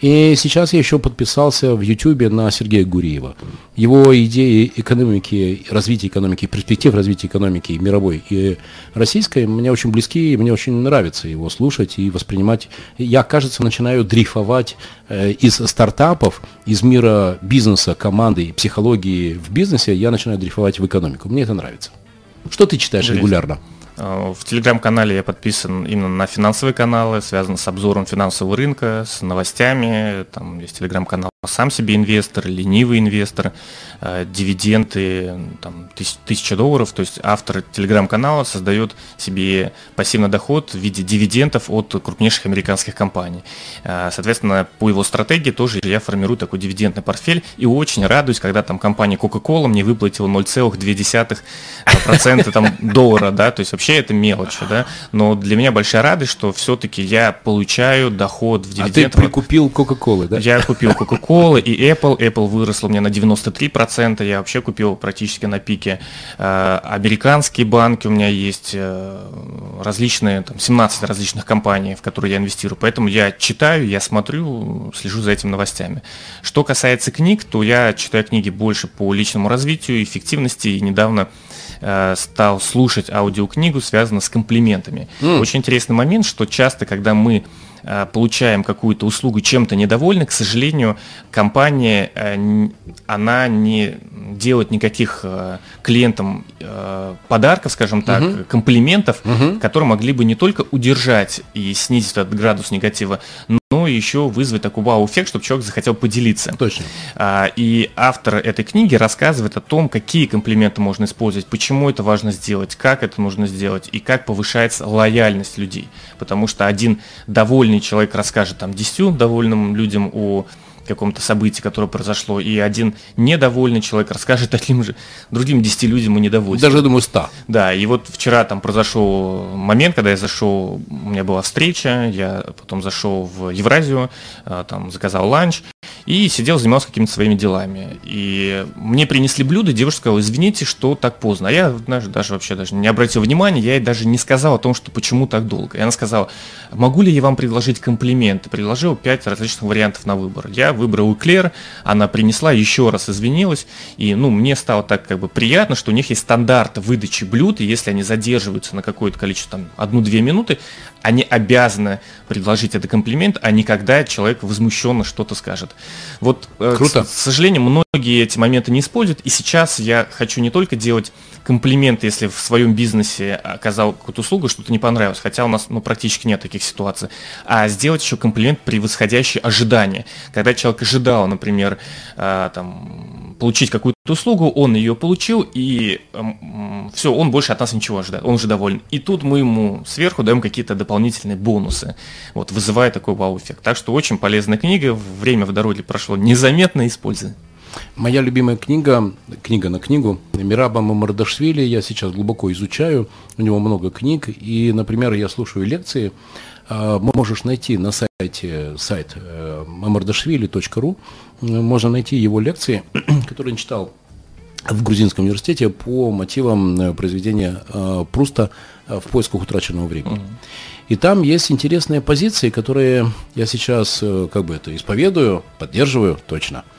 И сейчас я еще подписался в YouTube на Сергея Гуриева. Его идеи экономики, развития экономики, перспектив развития экономики мировой и российской мне очень близки, и мне очень нравится его слушать и воспринимать. Я, кажется, начинаю дрейфовать э, из стартапов, из мира бизнеса, команды и психологии в бизнесе, я начинаю дрейфовать в экономику. Мне это нравится. Что ты читаешь Интересно. регулярно? Э, в телеграм-канале я подписан именно на финансовые каналы, связанные с обзором финансового рынка, с новостями. Там есть телеграм-канал «Сам себе инвестор», «Ленивый инвестор», э, дивиденды, там, тысяч, тысяча долларов. То есть автор телеграм-канала создает себе пассивный доход в виде дивидендов от крупнейших американских компаний. Э, соответственно, по его стратегии тоже я формирую такой дивидендный портфель и очень радуюсь, когда там компания Coca-Cola мне выплатила 0,2% там, доллара, да, то есть вообще вообще это мелочи, да, но для меня большая радость, что все-таки я получаю доход в дивидендах. А ты прикупил Кока-Колы, да? Я купил Кока-Колы, и Apple. Apple выросла у меня на 93%, я вообще купил практически на пике. Э, американские банки у меня есть, э, различные, там, 17 различных компаний, в которые я инвестирую. Поэтому я читаю, я смотрю, слежу за этими новостями. Что касается книг, то я читаю книги больше по личному развитию, эффективности и недавно Э, стал слушать аудиокнигу, связанную с комплиментами. Mm. Очень интересный момент, что часто, когда мы э, получаем какую-то услугу, чем-то недовольны, к сожалению, компания, э, она не делает никаких клиентам подарков, скажем так, угу. комплиментов, угу. которые могли бы не только удержать и снизить этот градус негатива, но еще вызвать такой вау-эффект, чтобы человек захотел поделиться. Точно. А, и автор этой книги рассказывает о том, какие комплименты можно использовать, почему это важно сделать, как это нужно сделать и как повышается лояльность людей. Потому что один довольный человек расскажет там десятью довольным людям о каком-то событии, которое произошло, и один недовольный человек расскажет таким же другим 10 людям о недовольстве. Даже, думаю, 100. Да, и вот вчера там произошел момент, когда я зашел, у меня была встреча, я потом зашел в Евразию, а, там заказал ланч, и сидел, занимался какими-то своими делами. И мне принесли блюдо, девушка сказала, извините, что так поздно. А я знаешь, даже вообще даже не обратил внимания, я ей даже не сказал о том, что почему так долго. И она сказала, могу ли я вам предложить комплимент? И предложил пять различных вариантов на выбор. Я выбрал эклер, она принесла, еще раз извинилась, и ну, мне стало так как бы приятно, что у них есть стандарт выдачи блюд, и если они задерживаются на какое-то количество, там, одну-две минуты, они обязаны предложить этот комплимент, а не когда человек возмущенно что-то скажет. Вот, э, Круто. К, к сожалению, многие эти моменты не используют, и сейчас я хочу не только делать комплименты, если в своем бизнесе оказал какую-то услугу, что-то не понравилось, хотя у нас ну, практически нет таких ситуаций, а сделать еще комплимент превосходящий ожидания. Когда человек ожидал, например, э, там, получить какую-то услугу, он ее получил, и э, все, он больше от нас ничего ожидает, он уже доволен. И тут мы ему сверху даем какие-то дополнительные бонусы, вот, вызывая такой вау-эффект. Так что очень полезная книга, время в дороге прошло незаметно, используя. Моя любимая книга, книга на книгу, Мираба Мамардашвили, я сейчас глубоко изучаю, у него много книг, и, например, я слушаю лекции, можешь найти на сайте сайт э, mamardashvili.ru, можно найти его лекции, которые он читал в Грузинском университете по мотивам э, произведения э, Пруста в поисках утраченного времени. И там есть интересные позиции, которые я сейчас как бы это исповедую, поддерживаю точно –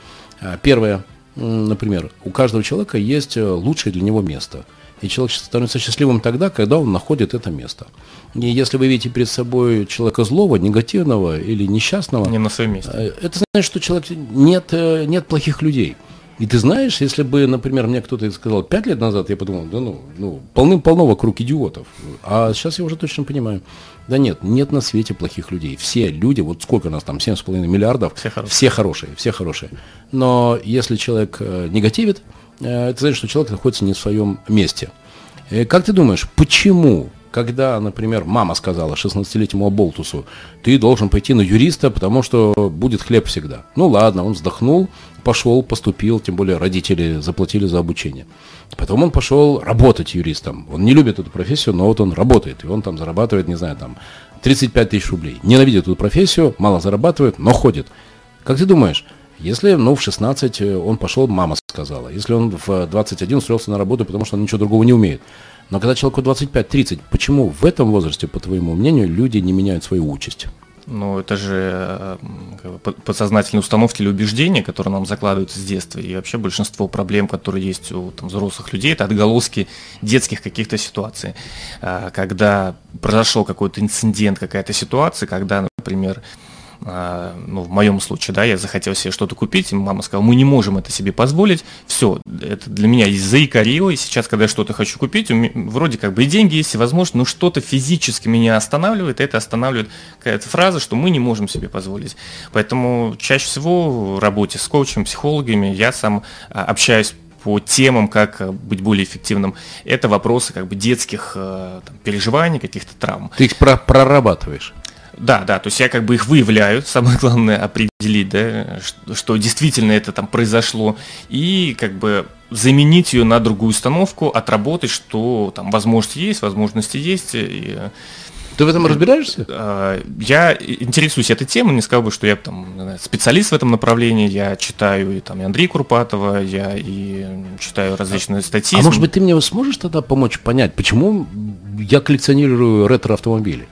первое, например, у каждого человека есть э, лучшее для него место. И человек становится счастливым тогда, когда он находит это место. И если вы видите перед собой человека злого, негативного или несчастного, не на своем месте. Э, это значит, что человек нет, э, нет плохих людей. И ты знаешь, если бы, например, мне кто-то сказал пять лет назад, я подумал, да ну, ну полным-полно вокруг идиотов. А сейчас я уже точно понимаю. Да нет, нет на свете плохих людей. Все люди, вот сколько нас там, 7,5 миллиардов, все хорошие. все хорошие, все хорошие. Но если человек э, негативит, э, это значит, что человек находится не в своем месте. Э, как ты думаешь, почему когда, например, мама сказала 16-летнему Аболтусу, ты должен пойти на юриста, потому что будет хлеб всегда. Ну ладно, он вздохнул, пошел, поступил, тем более родители заплатили за обучение. Потом он пошел работать юристом. Он не любит эту профессию, но вот он работает, и он там зарабатывает, не знаю, там 35 тысяч рублей. Ненавидит эту профессию, мало зарабатывает, но ходит. Как ты думаешь, если, ну, в 16 он пошел, мама сказала. Если он в 21 устроился на работу, потому что он ничего другого не умеет. Но когда человеку 25-30, почему в этом возрасте, по твоему мнению, люди не меняют свою участь? Ну, это же э, подсознательные установки или убеждения, которые нам закладываются с детства. И вообще большинство проблем, которые есть у там, взрослых людей, это отголоски детских каких-то ситуаций. А, когда произошел какой-то инцидент, какая-то ситуация, когда, например, ну, в моем случае, да, я захотел себе что-то купить, и мама сказала, мы не можем это себе позволить, все, это для меня заикарило, и сейчас, когда я что-то хочу купить, вроде как бы и деньги есть, и возможность, но что-то физически меня останавливает, и это останавливает какая-то фраза, что мы не можем себе позволить. Поэтому чаще всего в работе с коучем, психологами я сам а, общаюсь по темам, как э, быть более эффективным, это вопросы как бы детских там, переживаний, каких-то травм. Ты их про прорабатываешь? Да, да, то есть я как бы их выявляю, самое главное определить, да, что, что действительно это там произошло, и как бы заменить ее на другую установку, отработать, что там возможности есть, возможности есть, и Ты в этом разбираешься? Э, Я интересуюсь этой темой, не сказал бы, что я там специалист в этом направлении. Я читаю и там и Андрея Курпатова, я и читаю различные статьи. А может быть, ты мне сможешь тогда помочь понять, почему я коллекционирую ретро-автомобили?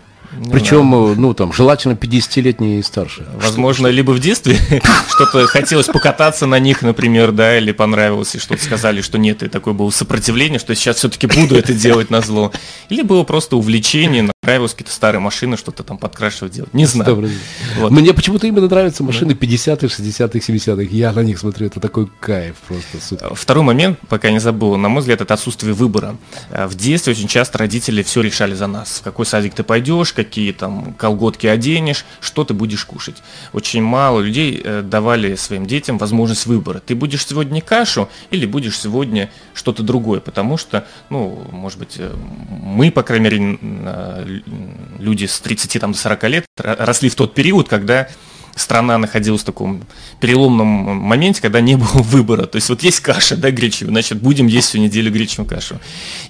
Причем, э, ну, там, желательно 50-летние и старше. Возможно, либо в детстве что-то хотелось покататься на них, например, да, или понравилось, и что-то сказали, что нет, и такое было сопротивление, что сейчас все-таки буду это делать на зло. Или было просто увлечение, нравилось какие-то старые машины, что-то там подкрашивать делать. Не знаю. Вот. Мне почему-то именно нравятся машины 50-х, 60-х, 70-х. Я на них смотрю, это такой кайф просто супер. Второй момент, пока не забыл, на мой взгляд, это отсутствие выбора. Э, В детстве очень часто родители все решали за нас. В какой садик ты пойдешь, какие там колготки оденешь, что ты будешь кушать. Очень мало людей э, давали своим детям возможность выбора. Ты будешь сегодня кашу или будешь сегодня что-то другое, потому что, ну, может быть, э, мы, по крайней мере, э, люди с 30 там, до 40 лет росли в тот период, когда страна находилась в таком переломном моменте, когда не было выбора. То есть вот есть каша, да, гречевая, значит, будем есть всю неделю гречневую кашу.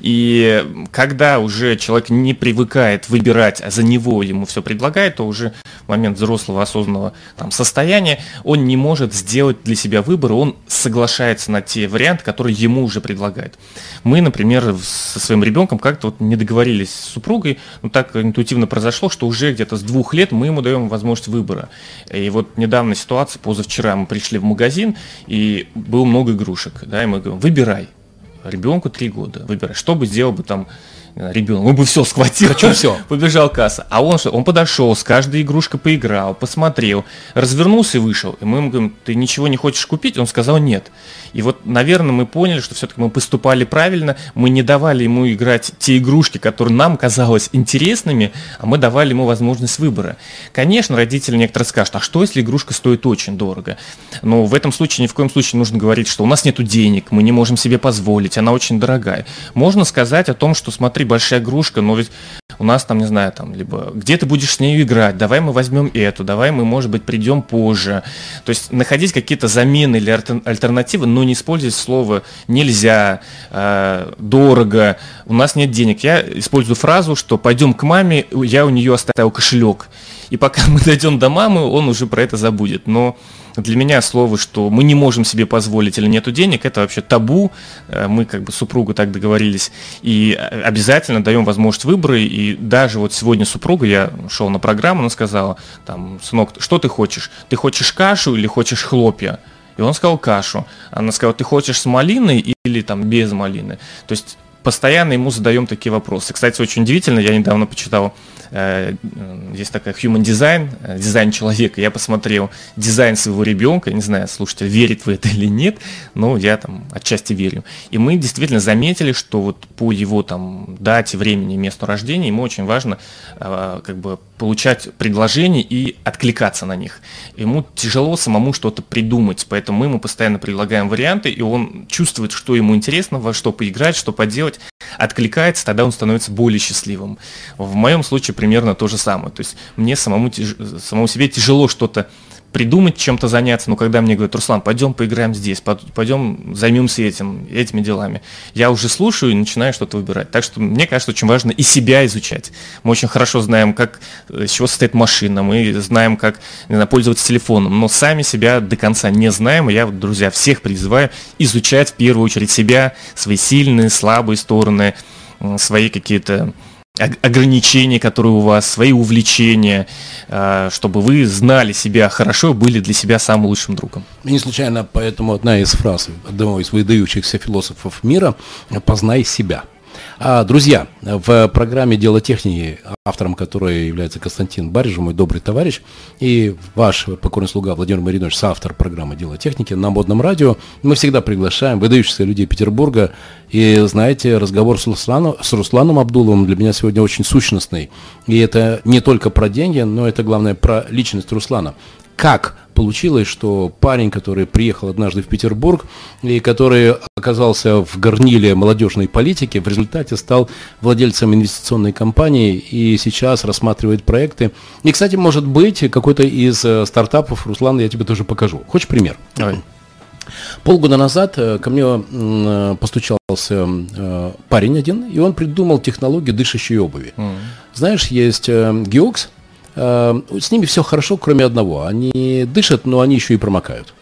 И когда уже человек не привыкает выбирать, а за него ему все предлагает, то уже в момент взрослого осознанного там, состояния он не может сделать для себя выбор, он соглашается на те варианты, которые ему уже предлагают. Мы, например, со своим ребенком как-то вот не договорились с супругой, ну так интуитивно произошло, что уже где-то с двух лет мы ему даем возможность выбора. И вот недавно ситуация, позавчера мы пришли в магазин, и было много игрушек, да, и мы говорим, выбирай. Ребенку три года, выбирай. Что бы сделал бы там ребенок? Он бы все схватил. Хочу всё. Побежал касса. А он что? Он подошел, с каждой игрушкой поиграл, посмотрел, развернулся и вышел. И мы ему говорим, ты ничего не хочешь купить? Он сказал нет. И вот, наверное, мы поняли, что все-таки мы поступали правильно, мы не давали ему играть те игрушки, которые нам казалось интересными, а мы давали ему возможность выбора. Конечно, родители некоторые скажут, а что если игрушка стоит очень дорого? Но в этом случае ни в коем случае нужно говорить, что у нас нет денег, мы не можем себе позволить, она очень дорогая. Можно сказать о том, что смотри, большая игрушка, но ведь у нас там, не знаю, там, либо где ты будешь с нею играть, давай мы возьмем эту, давай мы, может быть, придем позже. То есть находить какие-то замены или альтер- альтернативы, но не использовать слово нельзя, э, дорого, у нас нет денег. Я использую фразу, что пойдем к маме, я у нее оставил кошелек. И пока мы дойдем до мамы, он уже про это забудет. Но для меня слово, что мы не можем себе позволить или нету денег, это вообще табу. Э, Мы как бы супругу так договорились. И э, обязательно даем возможность выбора. И даже вот сегодня супруга, я шел на программу, она сказала, там, сынок, что ты хочешь? Ты хочешь кашу или хочешь хлопья? И он сказал кашу. Она сказала, ты хочешь с малиной или там без малины? То есть постоянно ему задаем такие вопросы. Кстати, очень удивительно, я недавно почитал, есть такая human design, э, дизайн человека. Я посмотрел дизайн своего ребенка, не знаю, слушатель верит в это или нет, но я там отчасти верю. И мы действительно заметили, что вот по его там дате, времени, месту рождения ему очень важно э, как бы получать предложения и откликаться на них. Ему тяжело самому что-то придумать, поэтому мы ему постоянно предлагаем варианты, и он чувствует, что ему интересно, во что поиграть, что поделать, откликается, тогда он становится более счастливым. В моем случае примерно то же самое. То есть мне самому, самому себе тяжело что-то придумать, чем-то заняться, но когда мне говорят, Руслан, пойдем поиграем здесь, пойдем займемся этим, этими делами, я уже слушаю и начинаю что-то выбирать. Так что мне кажется, очень важно и себя изучать. Мы очень хорошо знаем, как, э, из чего состоит машина, мы знаем, как не знаю, пользоваться телефоном, но сами себя до конца не знаем. И я, друзья, всех призываю изучать в первую очередь себя, свои сильные, слабые стороны, свои какие-то ограничения, которые у вас, свои увлечения, э, чтобы вы знали себя хорошо, были для себя самым лучшим другом. И не случайно поэтому одна из фраз одного из выдающихся философов мира «познай себя». А, друзья, в программе «Дело техники», автором которой является Константин Барижев, мой добрый товарищ, и ваш покорный слуга Владимир Маринович, соавтор программы «Дело техники» на модном радио, мы всегда приглашаем выдающихся людей Петербурга. И, знаете, разговор с, Русланом, с Русланом Абдуловым для меня сегодня очень сущностный. И это не только про деньги, но это, главное, про личность Руслана. Как получилось, что парень, который приехал однажды в Петербург и который оказался в горниле молодежной политики, в результате стал владельцем инвестиционной компании и сейчас рассматривает проекты. И, кстати, может быть, какой-то из э, стартапов, Руслан, я тебе тоже покажу. Хочешь пример? Давай. Полгода назад э, ко мне э, постучался парень один, и он придумал технологию дышащей обуви. Знаешь, есть Геокс, с ними все хорошо, кроме одного. Они дышат, но они еще и промокают.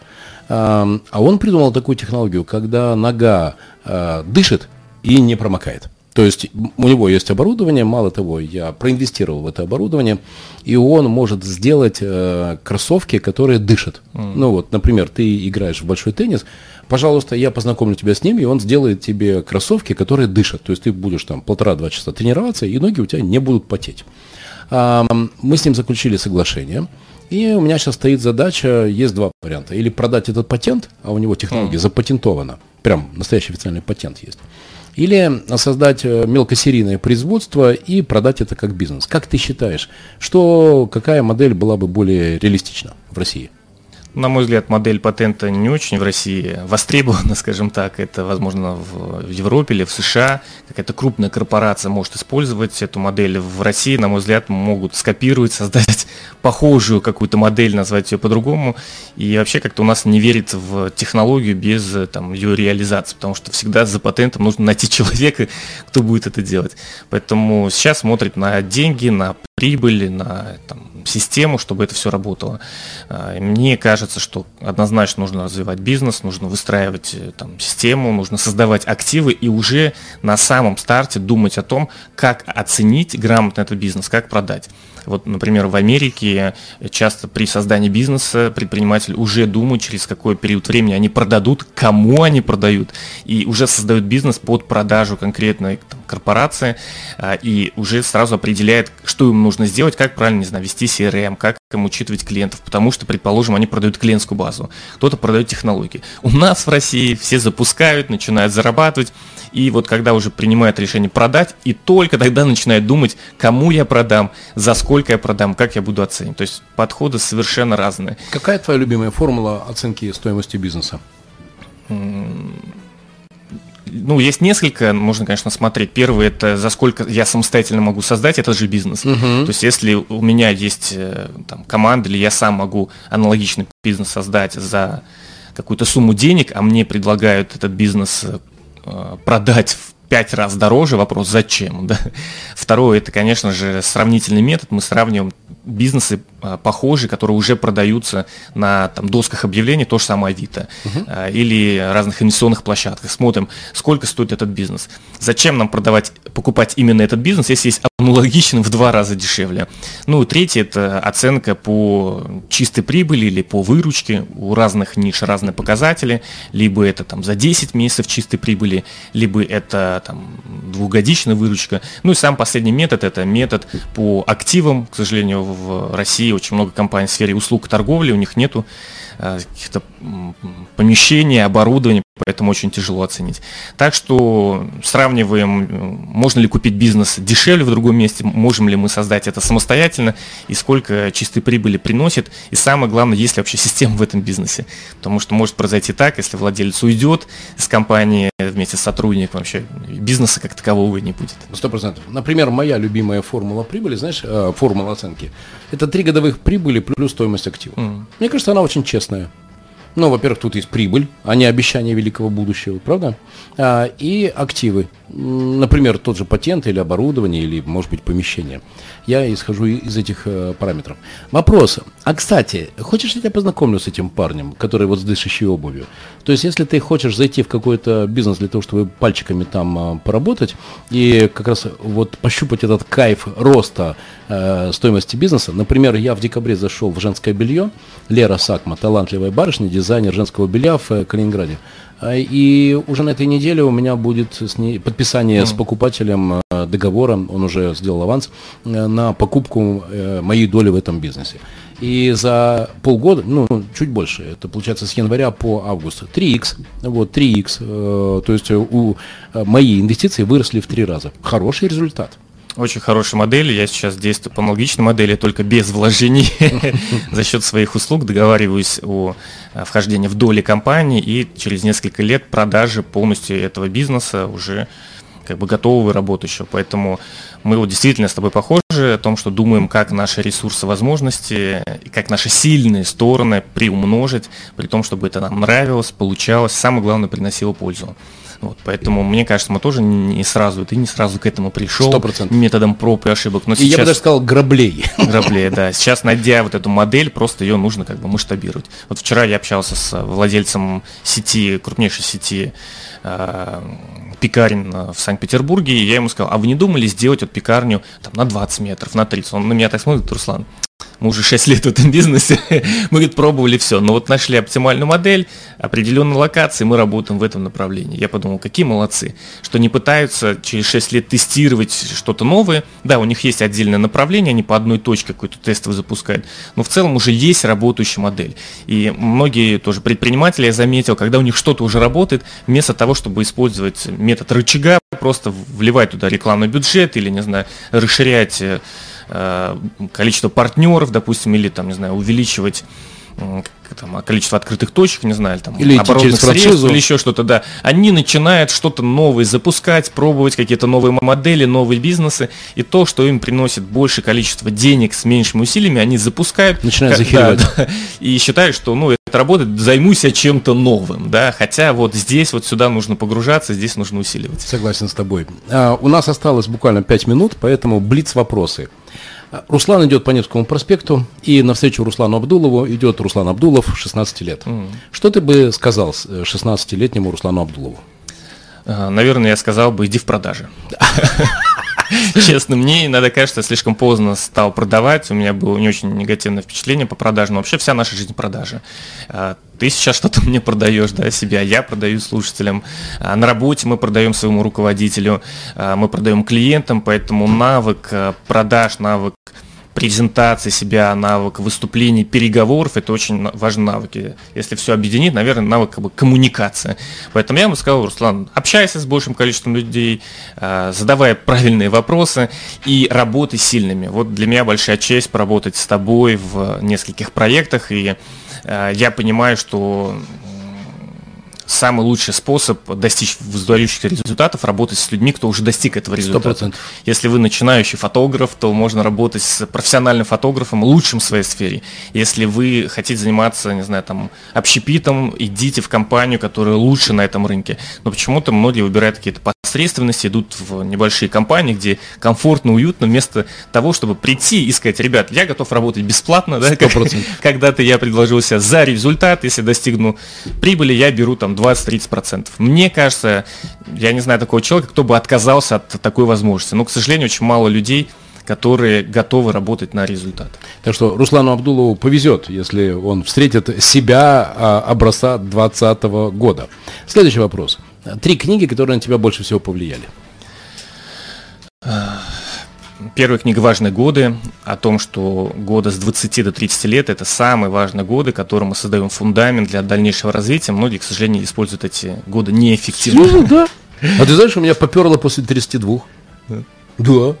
Э, а он придумал такую технологию, когда нога э, дышит и не промокает. То есть у него есть оборудование, мало того, я проинвестировал в это оборудование, и он может сделать э, кроссовки, которые дышат. Mm. Ну вот, например, ты играешь в большой теннис, пожалуйста, я познакомлю тебя с ними, и он сделает тебе кроссовки, которые дышат. То есть ты будешь там полтора-два часа тренироваться, и ноги у тебя не будут потеть. Мы с ним заключили соглашение. И у меня сейчас стоит задача, есть два варианта. Или продать этот патент, а у него технология mm. запатентована. Прям настоящий официальный патент есть. Или создать э, мелкосерийное производство и продать это как бизнес. Как ты считаешь, что, какая модель была бы более реалистична в России? На мой взгляд, модель патента не очень в России востребована, скажем так. Это, возможно, в Европе или в США. Какая-то крупная корпорация может использовать эту модель. В России, на мой взгляд, могут скопировать, создать похожую какую-то модель, назвать ее по-другому. И вообще как-то у нас не верит в технологию без там, ее реализации, потому что всегда за патентом нужно найти человека, кто будет это делать. Поэтому сейчас смотрит на деньги, на прибыль, на там, систему, чтобы это все работало. А, мне кажется, что однозначно нужно развивать бизнес, нужно выстраивать э, там, систему, нужно создавать активы и уже на самом старте думать о том, как оценить грамотно этот бизнес, как продать. Вот, например, в Америке часто при создании бизнеса предприниматели уже думают, через какой период времени они продадут, кому они продают, и уже создают бизнес под продажу конкретной там, корпорации, а, и уже сразу определяет, что им нужно сделать, как правильно, не знаю, вести CRM, как им учитывать клиентов, потому что, предположим, они продают клиентскую базу, кто-то продает технологии. У нас в России все запускают, начинают зарабатывать, и вот когда уже принимают решение продать, и только тогда начинают думать, кому я продам, за сколько я продам, как я буду оценивать. То есть подходы совершенно разные. Какая твоя любимая формула оценки стоимости бизнеса? Ну, есть несколько, можно, конечно, смотреть. Первый это за сколько я самостоятельно могу создать этот же бизнес. Угу. То есть, если у меня есть э, там, команда, или я сам могу аналогичный бизнес создать за какую-то сумму денег, а мне предлагают этот бизнес Э, продать в пять раз дороже, вопрос зачем, да. Второе, это, конечно же, сравнительный метод, мы сравниваем бизнесы а, похожие, которые уже продаются на там, досках объявлений, то же самое Авито, угу. или разных инвестиционных площадках. Смотрим, сколько стоит этот бизнес. Зачем нам продавать, покупать именно этот бизнес, если есть аналогичный в два раза дешевле. Ну третье, это оценка по чистой прибыли или по выручке. У разных ниш разные показатели. Либо это там за 10 месяцев чистой прибыли, либо это там двухгодичная выручка. Ну и сам последний метод, это метод по активам, к сожалению, в России очень много компаний в сфере услуг и торговли, у них нету каких-то помещений, оборудования, поэтому очень тяжело оценить. Так что сравниваем, можно ли купить бизнес дешевле в другом месте, можем ли мы создать это самостоятельно, и сколько чистой прибыли приносит, и самое главное, есть ли вообще система в этом бизнесе. Потому что может произойти так, если владелец уйдет из компании вместе с сотрудником, вообще бизнеса как такового не будет. Сто процентов. Например, моя любимая формула прибыли, знаешь, э, формула оценки, это три годовых прибыли плюс стоимость актива. Mm. Мне кажется, она очень честная интересное. Ну, во-первых, тут есть прибыль, а не обещание великого будущего, правда? А, и активы. Например, тот же патент или оборудование, или, может быть, помещение. Я исхожу из этих э, параметров. Вопрос. А, кстати, хочешь, я тебя познакомлю с этим парнем, который вот с дышащей обувью? То есть, если ты хочешь зайти в какой-то бизнес для того, чтобы пальчиками там э, поработать и как раз вот пощупать этот кайф роста э, стоимости бизнеса. Например, я в декабре зашел в женское белье. Лера Сакма, талантливая барышня, дизайнер женского белья в э, Калининграде. А, и уже на этой неделе у меня будет с ней подписание mm. с покупателем э, договора, он уже сделал аванс, э, на покупку моей доли в этом бизнесе. И за полгода, ну, чуть больше, это получается с января по август, 3х, вот, 3х, то есть у мои инвестиции выросли в три раза. Хороший результат. Очень хорошая модель. Я сейчас действую по аналогичной модели, только без вложений. За счет своих услуг договариваюсь о вхождении в доли компании и через несколько лет продажи полностью этого бизнеса уже как бы готового и работающего. Поэтому мы вот действительно с тобой похожи о том, что думаем, как наши ресурсы, возможности, и как наши сильные стороны приумножить, при том, чтобы это нам нравилось, получалось, самое главное, приносило пользу. Вот, поэтому, мне кажется, мы тоже не сразу, ты не сразу к этому пришел 100%. методом проб и ошибок. Но И сейчас... я бы даже сказал граблей. Граблей, да. Сейчас, найдя вот эту модель, просто ее нужно как бы масштабировать. Вот вчера я общался с владельцем сети, крупнейшей сети э, пекарен э, в Санкт-Петербурге, и я ему сказал, а вы не думали сделать вот пекарню там, на 20 метров, на 30? Он на меня так смотрит, Руслан, мы уже 6 лет в этом бизнесе, мы, говорит, пробовали все, но вот нашли оптимальную модель, определенные локации, мы работаем в этом направлении. Я подумал, какие молодцы, что не пытаются через 6 лет тестировать что-то новое. Да, у них есть отдельное направление, они по одной точке какой-то тестовый запускают, но в целом уже есть работающая модель. И многие тоже предприниматели, я заметил, когда у них что-то уже работает, вместо того, чтобы использовать метод рычага, просто вливать туда рекламный бюджет или, не знаю, расширять э, количество партнеров, допустим, или там, не знаю, увеличивать там, количество открытых точек, не знаю, там, или оборотных средств, или еще что-то, да, они начинают что-то новое запускать, пробовать какие-то новые модели, новые бизнесы, и то, что им приносит больше количество денег с меньшими усилиями, они запускают. Начинают захеривать. Да, да, и считают, что, ну, это работает, займусь я чем-то новым, да, хотя вот здесь вот сюда нужно погружаться, здесь нужно усиливать. Согласен с тобой. А, у нас осталось буквально 5 минут, поэтому блиц вопросы. Руслан идет по Невскому проспекту, и навстречу Руслану Абдулову идет Руслан Абдулов, 16 лет. Mm. Что ты бы сказал 16-летнему Руслану Абдулову? Э, наверное, я сказал бы, иди в продажи. Честно, мне иногда я слишком поздно стал продавать, у меня было не очень негативное впечатление по продажам, вообще вся наша жизнь продажи. А, ты сейчас что-то мне продаешь, да, себя, я продаю слушателям. А, на работе мы продаем своему руководителю, а, мы продаем клиентам, поэтому навык продаж, навык презентации себя, навык выступлений, переговоров, это очень важные навыки. Если все объединить, наверное, навык как бы коммуникация. Поэтому я ему сказал, Руслан, общайся с большим количеством людей, а, задавай правильные вопросы и работай сильными. Вот для меня большая честь поработать с тобой в нескольких проектах, и а, я понимаю, что самый лучший способ достичь выдающихся результатов – работать с людьми, кто уже достиг этого результата. 100%. Если вы начинающий фотограф, то можно работать с профессиональным фотографом, лучшим в своей сфере. Если вы хотите заниматься, не знаю, там, общепитом, идите в компанию, которая лучше на этом рынке. Но почему-то многие выбирают какие-то посредственности, идут в небольшие компании, где комфортно, уютно, вместо того, чтобы прийти и сказать, ребят, я готов работать бесплатно, да, как, когда-то я предложил себя за результат, если достигну прибыли, я беру там 20-30%. Мне кажется, я не знаю такого человека, кто бы отказался от такой возможности. Но, к сожалению, очень мало людей, которые готовы работать на результат. Так что Руслану Абдулову повезет, если он встретит себя а, образца 2020 года. Следующий вопрос. Три книги, которые на тебя больше всего повлияли. Первая книга «Важные годы» о том, что годы с 20 до 30 лет – это самые важные годы, которым мы создаем фундамент для дальнейшего развития. Многие, к сожалению, используют эти годы неэффективно. Ну, да. А ты знаешь, у меня поперло после 32. Да. да.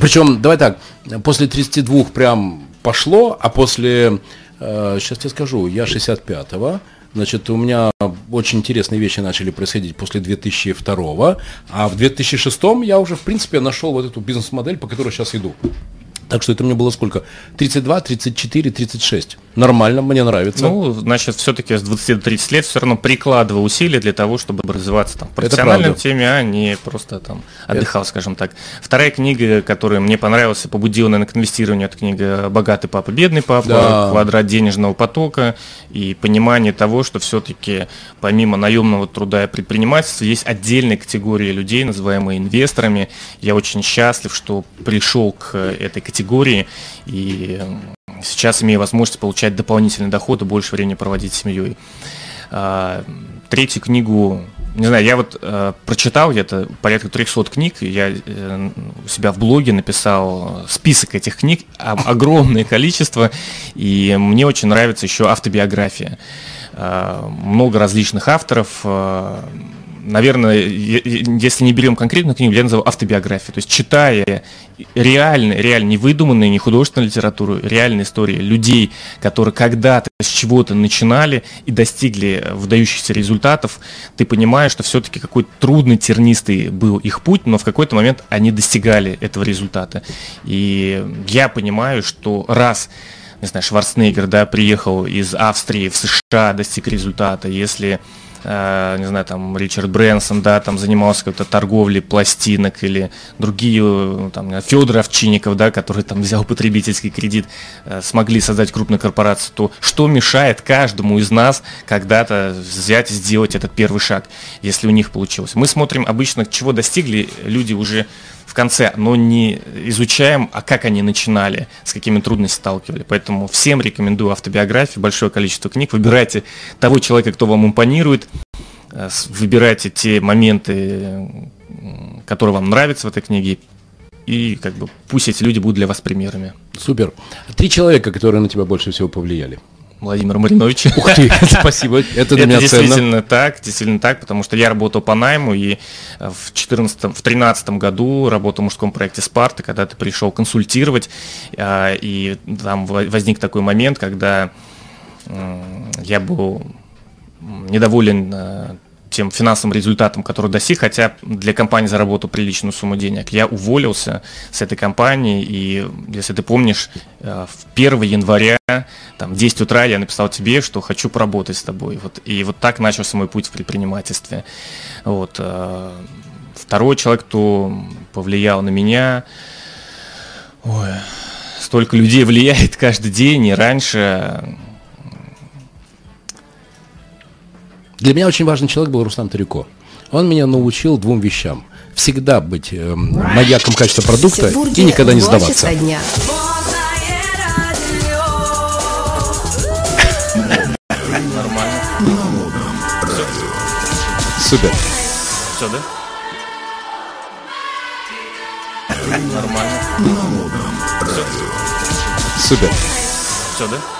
Причем, давай так, после 32 прям пошло, а после, э, сейчас тебе скажу, я 65-го, Значит, у меня очень интересные вещи начали происходить после 2002, а в 2006 я уже, в принципе, нашел вот эту бизнес-модель, по которой сейчас иду. Так что это мне было сколько? 32, 34, 36. Нормально, мне нравится. Ну, значит, все-таки с 20 до 30 лет все равно прикладывал усилия для того, чтобы развиваться там, в профессиональной теме, а не просто там отдыхал, это... скажем так. Вторая книга, которая мне понравилась и побудила, наверное, к инвестированию, это книга «Богатый папа, бедный папа», да. «Квадрат денежного потока» и понимание того, что все-таки помимо наемного труда и предпринимательства есть отдельная категория людей, называемые инвесторами. Я очень счастлив, что пришел к этой категории категории, и сейчас имею возможность получать дополнительный доход и больше времени проводить с семьей. А, третью книгу, не знаю, я вот э, прочитал где-то порядка 300 книг, я э, у себя в блоге написал список этих книг, огромное количество, и мне очень нравится еще автобиография. Э, много различных авторов, э, наверное, если не берем конкретную книгу, я назову автобиографию. То есть читая реальные, реально не выдуманные, не художественную литературу, реальные истории людей, которые когда-то с чего-то начинали и достигли выдающихся результатов, ты понимаешь, что все-таки какой-то трудный, тернистый был их путь, но в какой-то момент они достигали этого результата. И я понимаю, что раз не знаю, Шварценеггер, да, приехал из Австрии в США, достиг результата, если э, не знаю, там Ричард Брэнсон, да, там занимался какой-то торговлей пластинок или другие, э, там, Федор Овчинников, да, который там взял потребительский кредит, э, смогли создать крупную корпорацию, то что мешает каждому из нас когда-то взять и сделать этот первый шаг, если у них получилось? Мы смотрим обычно, чего достигли люди уже конце, но не изучаем, а как они начинали, с какими трудностями сталкивали. Поэтому всем рекомендую автобиографию, большое количество книг. Выбирайте того человека, кто вам импонирует, э, выбирайте те моменты, которые вам нравятся в этой книге, и как бы пусть эти люди будут для вас примерами. Супер. Три человека, которые на тебя больше всего повлияли. Владимир Маринович. Ух ты, спасибо, это для меня действительно ценно. так, действительно так, потому что я работал по найму, и э, в 14 в 13 году работал в мужском проекте «Спарта», когда ты пришел консультировать, а, и там возник такой момент, когда я был недоволен э, тем финансовым результатом, который достиг, хотя для компании заработал приличную сумму денег. Я уволился с этой компании, и если ты помнишь, э, в 1 января, там, в 10 утра я написал тебе, что хочу поработать с тобой. Вот, и вот так начался мой путь в предпринимательстве. Вот. Э, второй человек, кто повлиял на меня, ой, столько людей влияет каждый день, и раньше Для меня очень важный человек был Руслан Тарюко. Он меня научил двум вещам. Всегда быть э, маяком качества продукта и никогда не сдаваться. Дня. Супер. Все, да? Нормально. Супер. Все, да?